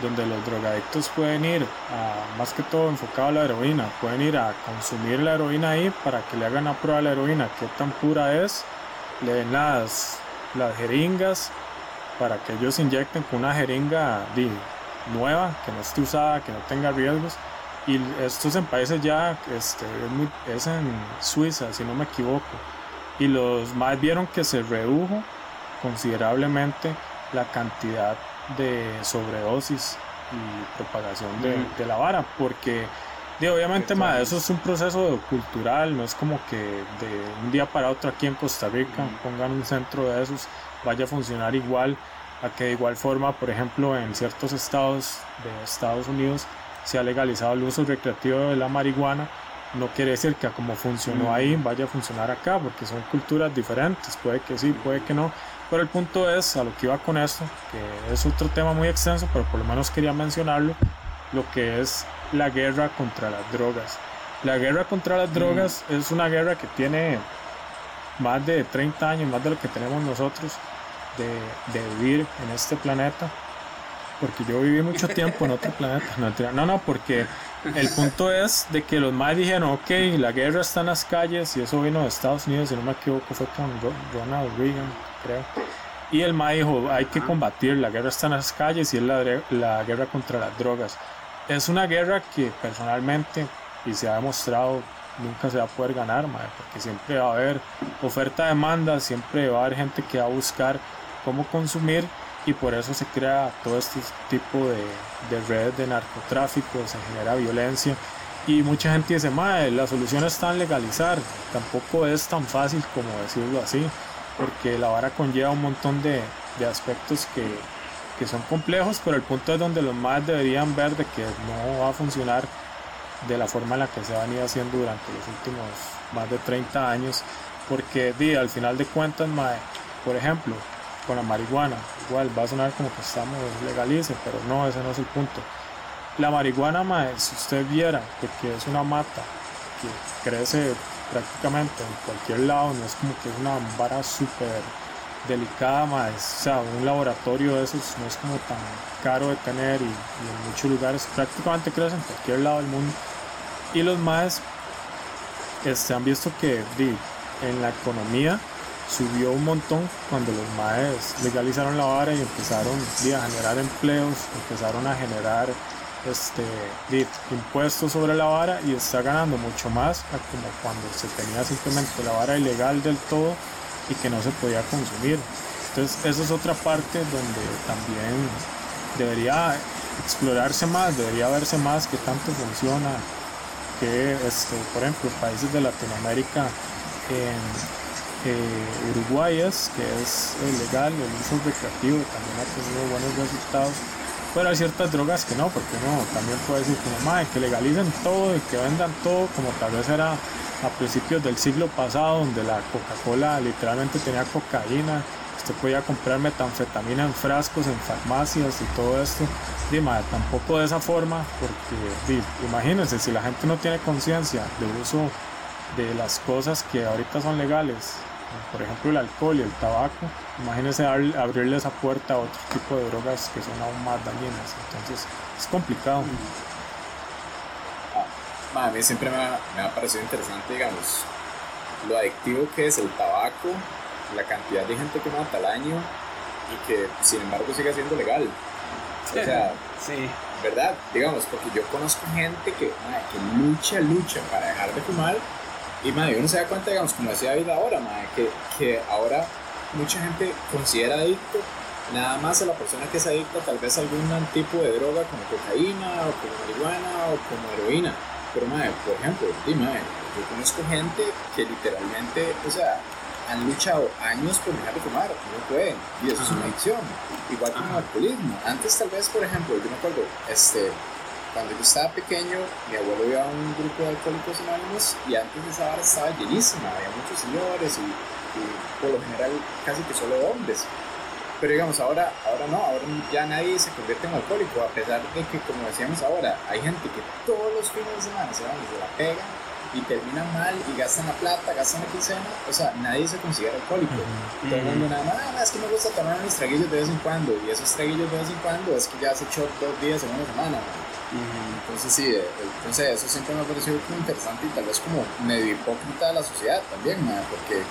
donde los drogadictos pueden ir, a, más que todo enfocado a la heroína, pueden ir a consumir la heroína ahí para que le hagan la prueba de la heroína, qué tan pura es, le den las, las jeringas para que ellos inyecten con una jeringa di, nueva, que no esté usada, que no tenga riesgos y esto es en países ya, este, es, muy, es, en Suiza, si no me equivoco. Y los más vieron que se redujo considerablemente la cantidad de sobredosis y propagación de, de la vara, porque de, obviamente más, eso es un proceso cultural, no es como que de un día para otro aquí en Costa Rica mm. pongan un centro de esos, vaya a funcionar igual, a que de igual forma, por ejemplo, en ciertos estados de Estados Unidos, se ha legalizado el uso recreativo de la marihuana, no quiere decir que como funcionó ahí vaya a funcionar acá, porque son culturas diferentes, puede que sí, puede que no, pero el punto es, a lo que iba con esto, que es otro tema muy extenso, pero por lo menos quería mencionarlo, lo que es la guerra contra las drogas. La guerra contra las drogas mm. es una guerra que tiene más de 30 años, más de lo que tenemos nosotros de, de vivir en este planeta porque yo viví mucho tiempo en otro planeta. No, no, no, porque el punto es de que los más dijeron, ok, la guerra está en las calles y eso vino de Estados Unidos, si no me equivoco, fue con Ronald Reagan, creo. Y el MA dijo, hay que combatir, la guerra está en las calles y es la, la guerra contra las drogas. Es una guerra que personalmente, y se ha demostrado, nunca se va a poder ganar, madre, porque siempre va a haber oferta-demanda, siempre va a haber gente que va a buscar cómo consumir y por eso se crea todo este tipo de, de redes de narcotráfico, se genera violencia. Y mucha gente dice, madre, la solución está en legalizar, tampoco es tan fácil como decirlo así, porque la vara conlleva un montón de, de aspectos que, que, son complejos, pero el punto es donde los más deberían ver de que no va a funcionar de la forma en la que se ha venido haciendo durante los últimos más de 30 años, porque di, al final de cuentas, mae, por ejemplo, con la marihuana, igual va a sonar como que estamos legalice, pero no, ese no es el punto. La marihuana, mae, si usted viera que es una mata que crece prácticamente en cualquier lado, no es como que es una vara súper delicada, más, o sea, un laboratorio de esos no es como tan caro de tener y, en muchos lugares prácticamente crece en cualquier lado del mundo. Y los más este, han visto que en la economía subió un montón cuando los maes legalizaron la vara y empezaron a generar empleos, empezaron a generar este, impuestos sobre la vara y está ganando mucho más como cuando se tenía simplemente la vara ilegal del todo y que no se podía consumir. Entonces, esa es otra parte donde también debería explorarse más, debería verse más qué tanto funciona, que, este, por ejemplo, países de Latinoamérica, en eh, Uruguay es, que es legal, el uso recreativo también ha tenido buenos resultados pero hay ciertas drogas que no, porque no, también puede decir como, madre, que legalicen todo y que vendan todo, como tal vez era a principios del siglo pasado, donde la Coca-Cola literalmente tenía cocaína, usted podía comprar metanfetamina en frascos, en farmacias y todo esto. Dime, tampoco de esa forma, porque imagínense, si la gente no tiene conciencia de uso de las cosas que ahorita son legales por ejemplo el alcohol y el tabaco, imagínense abrirle esa puerta a otro tipo de drogas que son aún más dañinas, entonces es complicado. Ah, a mí siempre me ha, me ha, parecido interesante, digamos, lo adictivo que es el tabaco, la cantidad de gente que mata al año y que sin embargo sigue siendo legal. O sea, sí. ¿verdad? Digamos, porque yo conozco gente que, que lucha, lucha para dejar de fumar y madre, uno se da cuenta, digamos, como decía David ahora, madre, que, que ahora mucha gente considera adicto nada más a la persona que es adicta tal vez a algún tipo de droga como cocaína o como marihuana o como heroína. Pero madre, por ejemplo, yo conozco gente que literalmente, o sea, han luchado años por dejar de fumar, no pueden, y eso es una adicción. Igual que el alcoholismo. Antes tal vez, por ejemplo, yo me acuerdo, este, cuando yo estaba pequeño, mi abuelo iba a un grupo de alcohólicos anónimos y antes esa bar estaba llenísima, había muchos señores y, por lo general casi que solo hombres. Pero digamos, ahora, ahora no, ahora ya nadie se convierte en alcohólico, a pesar de que, como decíamos ahora, hay gente que todos los fines de semana se van y se la pegan y terminan mal y gastan la plata, gastan la quincena, o sea, nadie se considera alcohólico. Todo el mundo nada más, ah, es que me gusta tomar mis traguillos de vez en cuando, y esos traguillos de vez en cuando es que ya se echó dos días en una semana. Entonces sí, eh, entonces eso siempre me ha parecido muy interesante y tal vez como medio hipócrita de la sociedad también, porque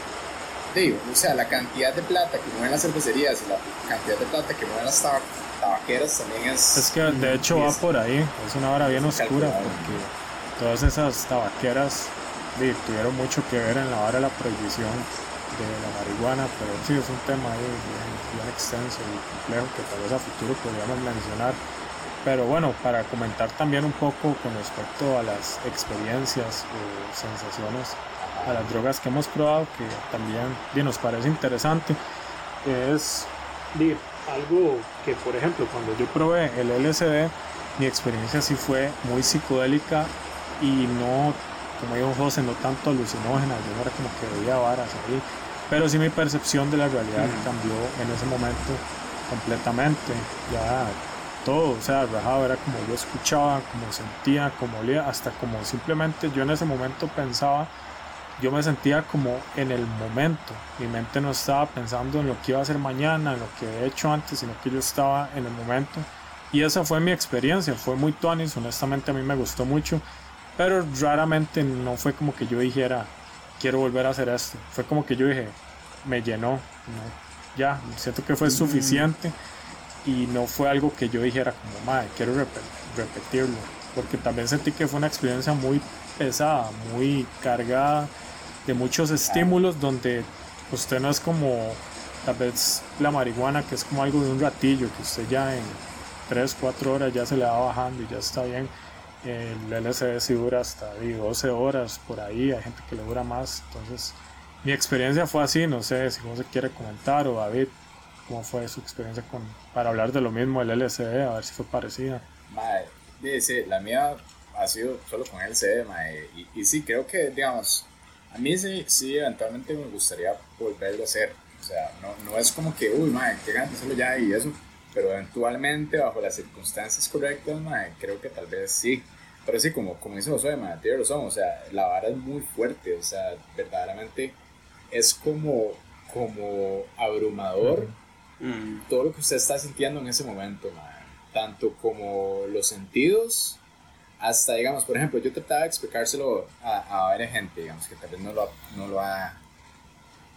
digo, o sea, la cantidad de plata que mueven las cervecerías y la cantidad de plata que mueven las tabaqueras también es... Es que de hecho va por ahí, es una hora bien oscura porque todas esas tabaqueras tuvieron mucho que ver en la hora de la prohibición de la marihuana, pero sí es un tema bien extenso y complejo que tal vez a futuro podríamos mencionar. Pero bueno, para comentar también un poco con respecto a las experiencias o sensaciones a las drogas que hemos probado, que también nos parece interesante, es algo que, por ejemplo, cuando yo probé el LSD, mi experiencia sí fue muy psicodélica y no, como dijo José, no tanto alucinógena, yo no era como que veía varas ahí, pero sí mi percepción de la realidad cambió en ese momento completamente. Ya todo, o sea, rajado era como yo escuchaba, como sentía, como olía, hasta como simplemente yo en ese momento pensaba, yo me sentía como en el momento, mi mente no estaba pensando en lo que iba a hacer mañana, en lo que he hecho antes, sino que yo estaba en el momento. Y esa fue mi experiencia, fue muy tuanis, honestamente a mí me gustó mucho, pero raramente no fue como que yo dijera, quiero volver a hacer esto, fue como que yo dije, me llenó, ya, siento que fue suficiente y no fue algo que yo dijera como, madre, quiero repetirlo, porque también sentí que fue una experiencia muy pesada, muy cargada de muchos estímulos donde usted no es como tal vez la marihuana que es como algo de un ratillo que usted ya en 3, 4 horas ya se le va bajando y ya está bien el LSD sí dura hasta 12 horas por ahí hay gente que le dura más entonces mi experiencia fue así no sé si uno se quiere comentar o David cómo fue su experiencia con, para hablar de lo mismo, el LSD, a ver si fue parecida. Madre, la mía, ha sido solo con LCD, mae. Y, y sí, creo que, digamos, a mí sí, sí, eventualmente me gustaría volverlo a hacer. O sea, no, no es como que, uy, mae, qué ganas hacerlo ya y eso. Pero eventualmente, bajo las circunstancias correctas, mae, creo que tal vez sí. Pero sí, como, como dice Josué, mae, tiene razón. O sea, la vara es muy fuerte. O sea, verdaderamente es como, como abrumador Mm. todo lo que usted está sintiendo en ese momento, mae. tanto como los sentidos, hasta, digamos, por ejemplo, yo trataba de explicárselo a, a varias gente, digamos, que tal vez no lo, no lo ha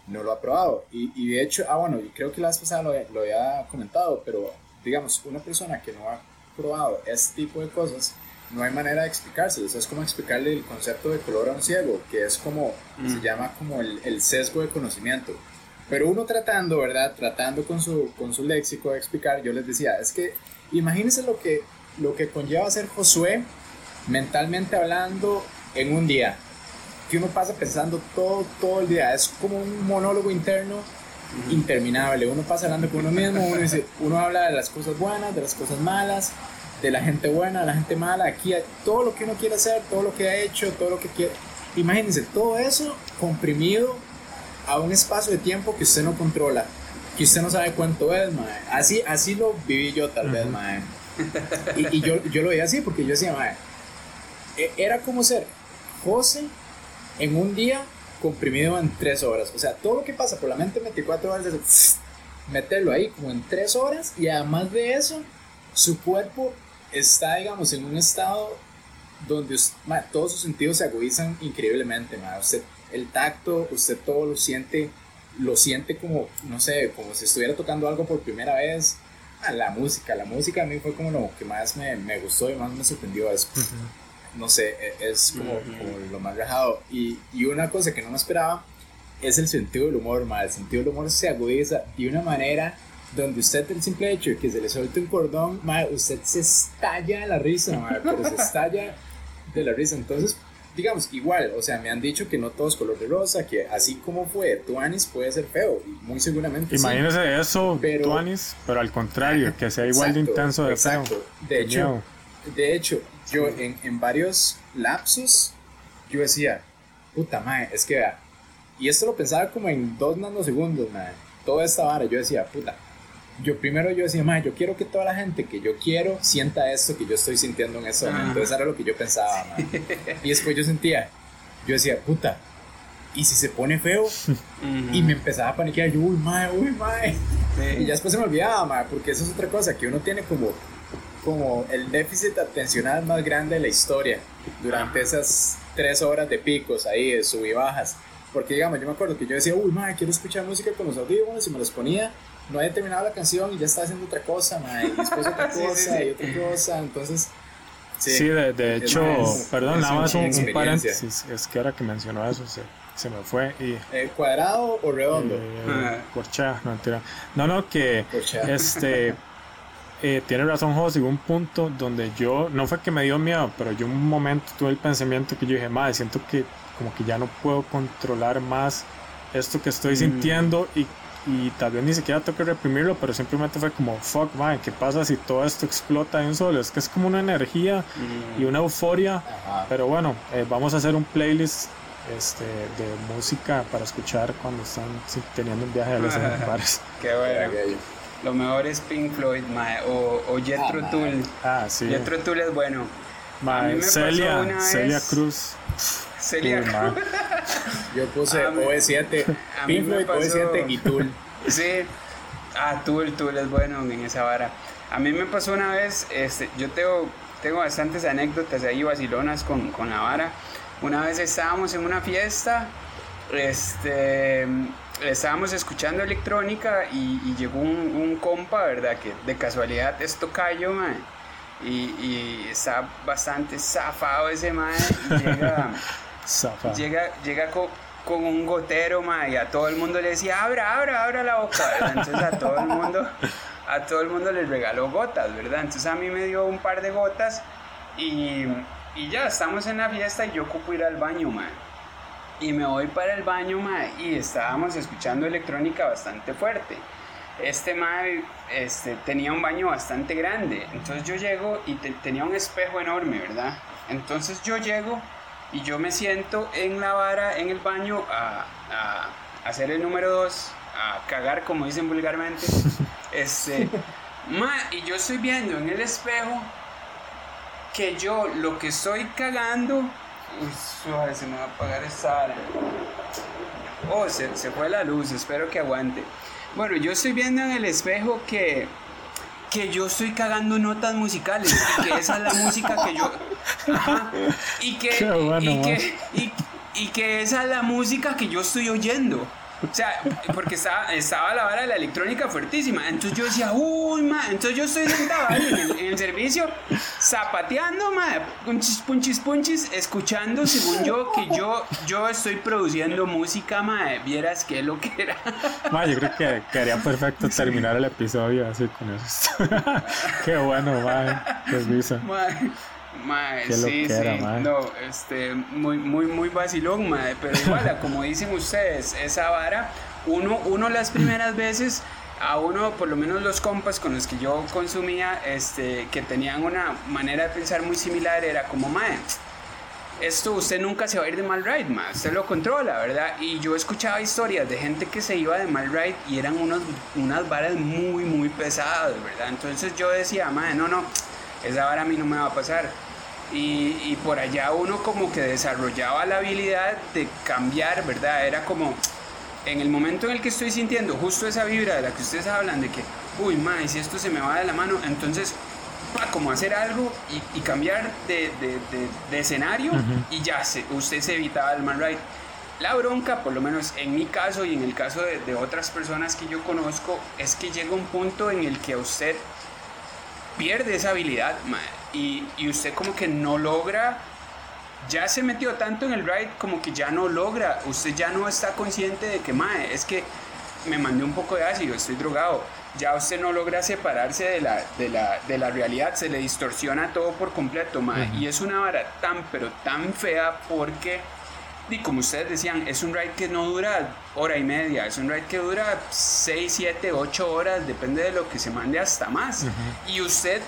no lo ha probado. Y, y de hecho, ah, bueno, y creo que la vez pasada lo, lo había comentado, pero digamos, una persona que no ha probado este tipo de cosas, no hay manera de explicárselo. Eso es como explicarle el concepto de color a un ciego, que es como, Mm. se llama como el, el sesgo de conocimiento. Pero uno tratando, ¿verdad? Tratando con su, con su léxico de explicar, yo les decía, es que imagínense lo que, lo que conlleva ser Josué mentalmente hablando en un día. Que uno pasa pensando todo, todo el día. Es como un monólogo interno interminable. Uno pasa hablando con uno mismo, uno, dice, uno habla de las cosas buenas, de las cosas malas, de la gente buena, de la gente mala. Aquí hay todo lo que uno quiere hacer, todo lo que ha hecho, todo lo que quiere. Imagínense, todo eso comprimido a un espacio de tiempo que usted no controla, que usted no sabe cuánto es, mae. Así, así lo viví yo tal vez, Ujú. mae. Y, y yo, yo lo veía así porque yo decía, mae, e- era como ser José en un día comprimido en tres horas. O sea, todo lo que pasa por la mente en 24 horas es meterlo ahí como en tres horas y además de eso, su cuerpo está, digamos, en un estado donde ma, todos sus sentidos se agudizan increíblemente. ma. Usted, el tacto, usted todo lo siente, lo siente como, no sé, como si estuviera tocando algo por primera vez. Ah, la música, la música a mí fue como lo que más me, me gustó y más me sorprendió. Es, no sé, e- es como, lo más relajado. Y, y una cosa que no me esperaba es el sentido del humor, ma. El sentido del humor se agudiza de una manera donde usted, el simple hecho de que se le suelte un cordón, ma, usted se estalla de la risa, ma, pero se estalla de la risa. Entonces, digamos, igual, o sea, me han dicho que no todo es color de rosa, que así como fue Tuanis puede ser feo, y muy seguramente sí. Imagínese eso, Pero- Tuanis, pero al contrario, que sea igual de intenso de feo. De hecho, de hecho, yo en, en varios lapsos, yo decía, puta madre, es que vea, y esto lo pensaba como en dos nanosegundos, madre, toda esta vara, yo decía, puta, yo primero yo decía, madre, yo quiero que toda la gente que yo quiero sienta esto que yo estoy sintiendo en este momento, Ah. eso era lo que yo pensaba, madre. y después yo sentía, yo decía, puta, y si se pone feo, Ujú. y me empezaba a paniquear, yo, uy, madre, uy, madre, Sí. y ya después se me olvidaba, ma, porque eso es otra cosa, que uno tiene como, como el déficit atencional más grande de la historia durante esas tres horas de picos ahí, de sub y bajas. Porque, digamos, yo me acuerdo que yo decía, uy, ma, quiero escuchar música con los audífonos y me los ponía, no había terminado la canción y ya estaba haciendo otra cosa, ma, y después otra Sí, sí, cosa sí. y otra cosa, entonces... Sí, de, de Es hecho, más, perdón, es nada más un, un paréntesis. Es que ahora que mencionó eso, se, se me fue y. Eh, ¿Cuadrado o redondo? eh, corchea, no mentira. No, no, que Corchea. este. eh, tiene razón, José, hubo un punto donde yo, no fue que me dio miedo, pero yo un momento tuve el pensamiento que yo dije, madre, siento que como que ya no puedo controlar más esto que estoy Mm. sintiendo y, y tal vez ni siquiera tengo que reprimirlo, pero simplemente fue como, fuck, madre, ¿qué pasa si todo esto explota de un solo? Es que es como una energía y una euforia, Ajá. pero bueno, eh, vamos a hacer un playlist este, de música para escuchar cuando están teniendo un viaje a los bares. Qué bueno. Lo mejor es Pink Floyd, mae, o, o Jethro Ah, Tull. Ah, sí. Jethro Tull es bueno. Ma, A mí me pasó Celia, una Celia vez- Cruz. Celia ma. Yo puse A mí- OV7, a mí Pink me Floyd, pasó- OV7 y Tool. Sí. Ah, Tool, Tool es bueno en esa vara. A mí me pasó una vez, este, yo tengo, tengo bastantes anécdotas ahí vacilonas con, con la vara. Una vez estábamos en una fiesta, este, estábamos escuchando electrónica y, y llegó un, un compa, ¿verdad? Que de casualidad es tocayo, mae. Y, y está bastante zafado ese mae. Y llega, llega, llega co- con, un gotero, ma, y a todo el mundo le decía, abra, abra, abra la boca, ¿verdad? Entonces a todo el mundo, a todo el mundo les regaló gotas, ¿verdad? Entonces a mí me dio un par de gotas y, y ya, estamos en la fiesta y yo ocupo ir al baño, ma. Y me voy para el baño, ma, y estábamos escuchando electrónica bastante fuerte. este mae este, tenía un baño bastante grande. Entonces yo llego y tenía un espejo enorme, ¿verdad? Entonces yo llego y yo me siento en la vara, en el baño, a, a hacer el número dos, a cagar, como dicen vulgarmente. Este, y yo estoy viendo en el espejo que yo lo que estoy cagando. Uy, suave, se me va a apagar esta Oh, se, se fue la luz, espero que aguante. Bueno, yo estoy viendo en el espejo que, que yo estoy cagando notas musicales y que esa es la música que yo. y que, y, que y, y que esa es la música que yo estoy oyendo. O sea, porque estaba, estaba la vara de la electrónica fuertísima. Entonces yo decía, uy, ma. Entonces yo estoy sentado ahí en el, servicio, zapateando, ma, punchis, punchis, punchis, escuchando, según yo, que yo, yo estoy produciendo música, ma. Vieras qué lo que era. Ma, yo creo que quedaría perfecto terminar el episodio así con eso. qué bueno, ma. Qué risa. Mae, sí, sí, no, este, muy, muy, muy vacilón, mae, pero igual, como dicen ustedes, esa vara, uno, uno las primeras veces, a uno, por lo menos los compas con los que yo consumía, este, que tenían una manera de pensar muy similar, era como, mae, esto usted nunca se va a ir de mal ride, mae, usted lo controla, ¿verdad? Y yo escuchaba historias de gente que se iba de mal ride y eran unos, unas varas muy, muy pesadas, ¿verdad? Entonces yo decía, mae, no, no, esa vara a mí no me va a pasar y, por allá uno como que desarrollaba la habilidad de cambiar, ¿verdad? Era como, en el momento en el que estoy sintiendo justo esa vibra de la que ustedes hablan, de que, uy, ma, y si esto se me va de la mano, entonces, como hacer algo y, cambiar de, escenario y ya, se, usted se evitaba el mal ride. La bronca, por lo menos en mi caso y en el caso de, otras personas que yo conozco, es que llega un punto en el que usted pierde esa habilidad, y, y, usted como que no logra, ya se metió tanto en el ride como que ya no logra, usted ya no está consciente de que, mae, es que me mandé un poco de ácido, estoy drogado, ya usted no logra separarse de la, de la, de la realidad, se le distorsiona todo por completo, mae, y es una vara tan, pero tan fea porque y como ustedes decían, es un ride que no dura hora y media, es un ride que dura 6, 7, 8 horas, depende de lo que se mande hasta más. Y usted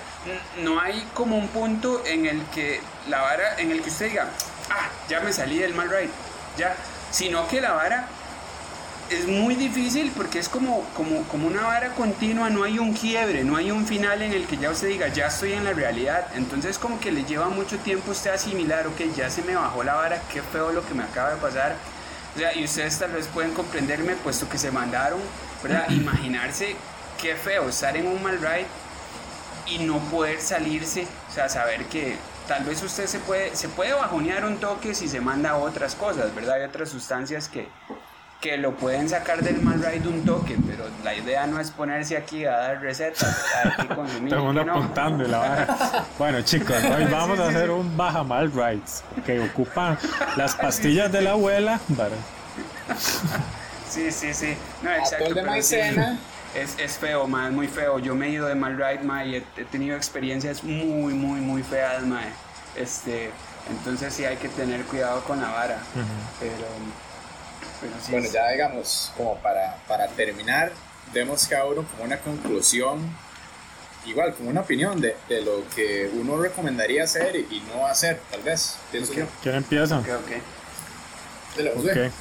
no hay como un punto en el que la vara, en el que usted diga, ah, ya me salí del mal ride, ya, sino que la vara es muy difícil porque es como, como, como una vara continua, no hay un quiebre, no hay un final en el que ya usted diga, ya estoy en la realidad. Entonces como que le lleva mucho tiempo usted asimilar, ok, ya se me bajó la vara, qué feo lo que me acaba de pasar. O sea, y ustedes tal vez pueden comprenderme, puesto que se mandaron, ¿verdad? Imaginarse qué feo estar en un mal ride y no poder salirse, o sea, saber que tal vez usted se puede, se puede bajonear un toque si se manda otras cosas, ¿verdad? Hay otras sustancias que, que lo pueden sacar del mal ride un toque, pero la idea no es ponerse aquí a dar recetas, que consumir. Todo el apuntando la vara. Bueno, chicos, hoy vamos a hacer un baja mal rides que ocupan las pastillas de la abuela. Sí, sí, sí. No, exacto. es, es, feo, ma, es muy feo. Yo me he ido de mal ride, ma, y he, tenido experiencias muy, muy, muy feas, ma. Este, entonces sí hay que tener cuidado con la vara. Pero bueno, ya digamos, como para, para terminar, demos cada uno como una conclusión, igual como una opinión de, de lo que uno recomendaría hacer y no hacer, tal vez. Pienso yo. ¿Quién empieza? Ok, ok.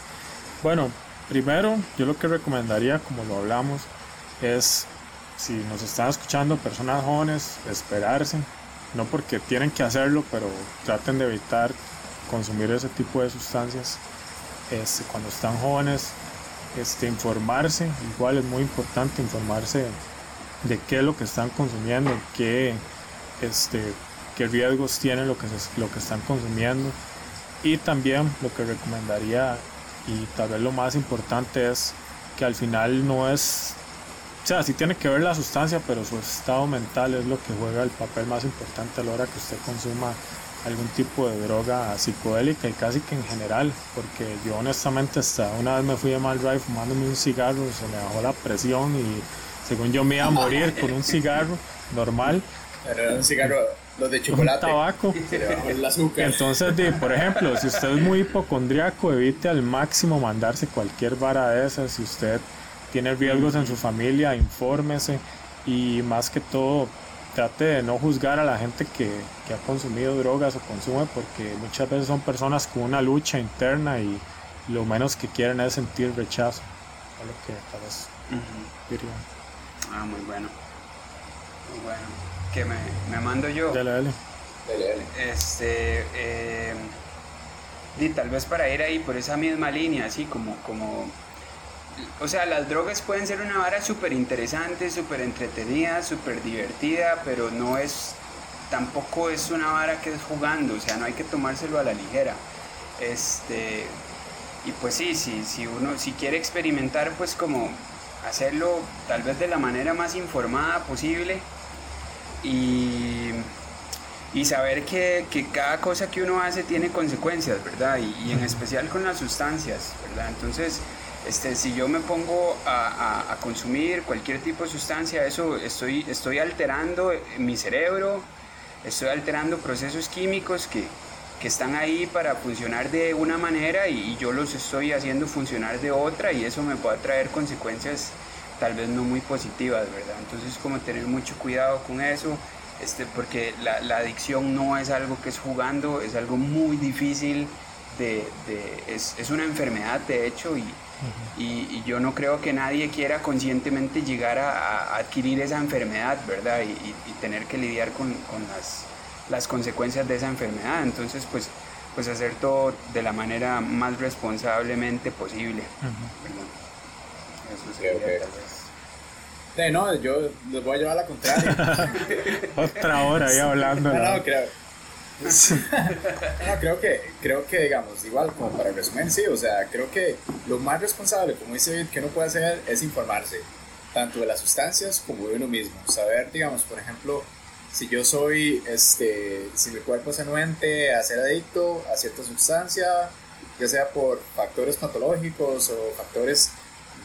Bueno, primero, yo lo que recomendaría, como lo hablamos, es si nos están escuchando personas jóvenes, esperarse, no porque tienen que hacerlo, pero traten de evitar consumir ese tipo de sustancias cuando están jóvenes, este, informarse, igual es muy importante informarse de qué es lo que están consumiendo, qué, este, qué riesgos tienen lo que, lo que están consumiendo. Y también lo que recomendaría, y tal vez lo más importante es que al final no es, o sea, sí tiene que ver la sustancia, pero su estado mental es lo que juega el papel más importante a la hora que usted consuma algún tipo de droga psicodélica y casi que en general, porque yo honestamente hasta una vez me fui a mal drive fumándome un cigarro, se me bajó la presión y según yo me iba a morir con un cigarro normal. Pero era un cigarro, los de chocolate. Un tabaco. el azúcar. Entonces, por ejemplo, si usted es muy hipocondriaco, evite al máximo mandarse cualquier vara de esas. Si usted tiene riesgos en su familia, infórmese y más que todo trate de no juzgar a la gente que, que, ha consumido drogas o consume porque muchas veces son personas con una lucha interna y lo menos que quieren es sentir rechazo a lo que tal vez Ah, muy bueno. Muy bueno. Que me, me mando yo. Dale, dale. Dale, dale. Este, eh, y tal vez para ir ahí por esa misma línea, así como, como o sea, las drogas pueden ser una vara súper interesante, súper entretenida, súper divertida, pero no es, tampoco es una vara que es jugando, o sea, no hay que tomárselo a la ligera. Este, y pues sí, sí, si uno, si quiere experimentar, pues como hacerlo tal vez de la manera más informada posible y, y saber que, que, cada cosa que uno hace tiene consecuencias, ¿verdad? Y, y en especial con las sustancias, ¿verdad? Entonces, este, si yo me pongo a, consumir cualquier tipo de sustancia, eso estoy, estoy alterando mi cerebro, estoy alterando procesos químicos que, están ahí para funcionar de una manera y, yo los estoy haciendo funcionar de otra y eso me puede traer consecuencias tal vez no muy positivas, ¿verdad? Entonces como tener mucho cuidado con eso, este, porque la, la adicción no es algo que es jugando, es algo muy difícil, de, de es, es, una enfermedad de hecho y, y, yo no creo que nadie quiera conscientemente llegar a, adquirir esa enfermedad, ¿verdad? Y, tener que lidiar con, con las, las, consecuencias de esa enfermedad. Entonces, pues, pues hacer todo de la manera más responsablemente posible. Eso sería okay, okay. no, yo les voy a llevar a la contraria. Otra hora ahí hablando. No, no, creo, no, creo que, creo que, digamos, igual como para resumir, sí, o sea, creo que lo más responsable, como dice David, que uno puede hacer es informarse, tanto de las sustancias como de uno mismo. Saber, digamos, por ejemplo, si yo soy, este, si mi cuerpo es anuente a ser adicto a cierta sustancia, ya sea por factores patológicos o factores,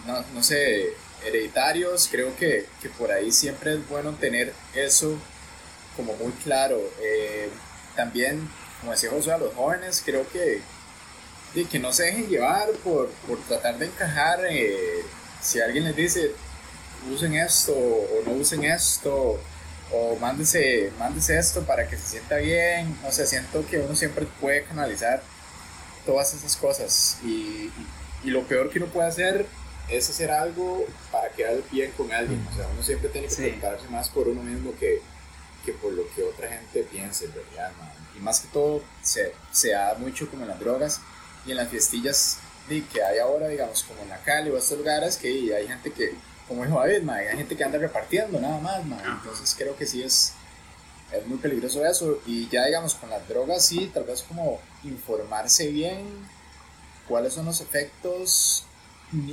no, no sé, hereditarios, creo que, que, por ahí siempre es bueno tener eso como muy claro. Eh, también, como decía José, a los jóvenes creo que, que no se dejen llevar por, por tratar de encajar. Eh, si alguien les dice, usen esto o no usen esto, o mándese, mándese esto para que se sienta bien. O sea, siento que uno siempre puede canalizar todas esas cosas. Y, y, lo peor que uno puede hacer es hacer algo para quedar bien con alguien. O sea, uno siempre tiene que preocuparse más por uno mismo que, que por lo que otra gente piense, ¿verdad? Y más que todo se, se, da mucho como en las drogas y en las fiestillas que hay ahora, digamos, como en la Cali o estos lugares, que hay gente que, como dijo David, hay gente que anda repartiendo nada más, entonces creo que sí es, es muy peligroso eso. Y ya, digamos, con las drogas sí, tal vez como informarse bien cuáles son los efectos,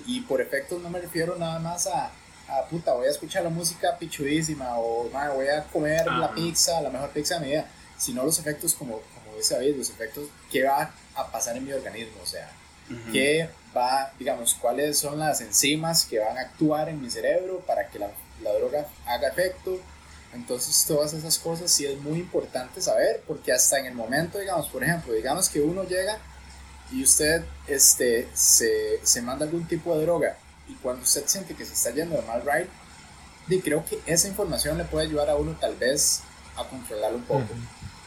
y por efectos no me refiero nada más a ah, puta, voy a escuchar la música pichudísima o voy a comer la pizza, la mejor pizza de mi vida, sino los efectos como, como dice David, los efectos que va a pasar en mi organismo, o sea, qué va, digamos, cuáles son las enzimas que van a actuar en mi cerebro para que la, la droga haga efecto. Entonces todas esas cosas sí es muy importante saber porque hasta en el momento, digamos, por ejemplo, digamos que uno llega y usted este, se, se manda algún tipo de droga y cuando usted siente que se está yendo de mal ride, y creo que esa información le puede ayudar a uno tal vez a controlarlo un poco.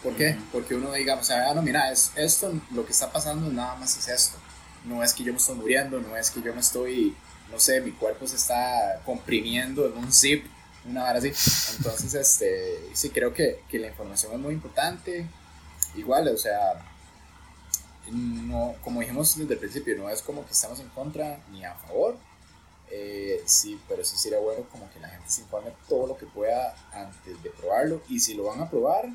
¿Por qué? Porque uno digamos, ah, no, mira, es, esto lo que está pasando nada más es esto. No es que yo me estoy muriendo, no es que yo me estoy, no sé, mi cuerpo se está comprimiendo en un zip, una hora así. Entonces, este, sí, creo que, que la información es muy importante. Igual, o sea, no, como dijimos desde el principio, no es como que estamos en contra ni a favor, eh, sí, pero sí sería bueno como que la gente se informe todo lo que pueda antes de probarlo. Y si lo van a probar,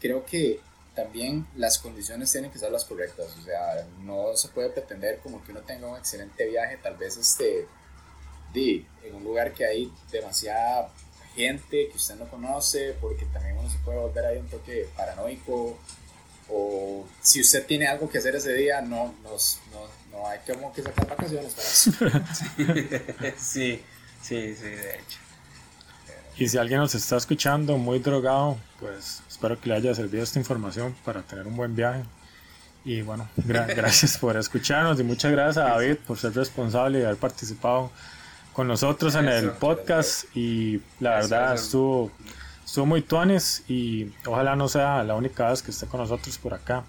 creo que también las condiciones tienen que ser las correctas. O sea, no se puede pretender como que uno tenga un excelente viaje, tal vez este, de, en un lugar que hay demasiada gente que usted no conoce, porque también uno se puede volver ahí un toque paranoico. O si usted tiene algo que hacer ese día, no, nos, no, no hay como que sacar vacaciones para eso. sí, sí, sí, de hecho. Y si alguien nos está escuchando muy drogado, pues espero que le haya servido esta información para tener un buen viaje. Y bueno, gracias por escucharnos y muchas gracias a David por ser responsable y haber participado con nosotros en el podcast y la verdad estuvo, estuvo muy tuanes y ojalá no sea la única vez que esté con nosotros por acá.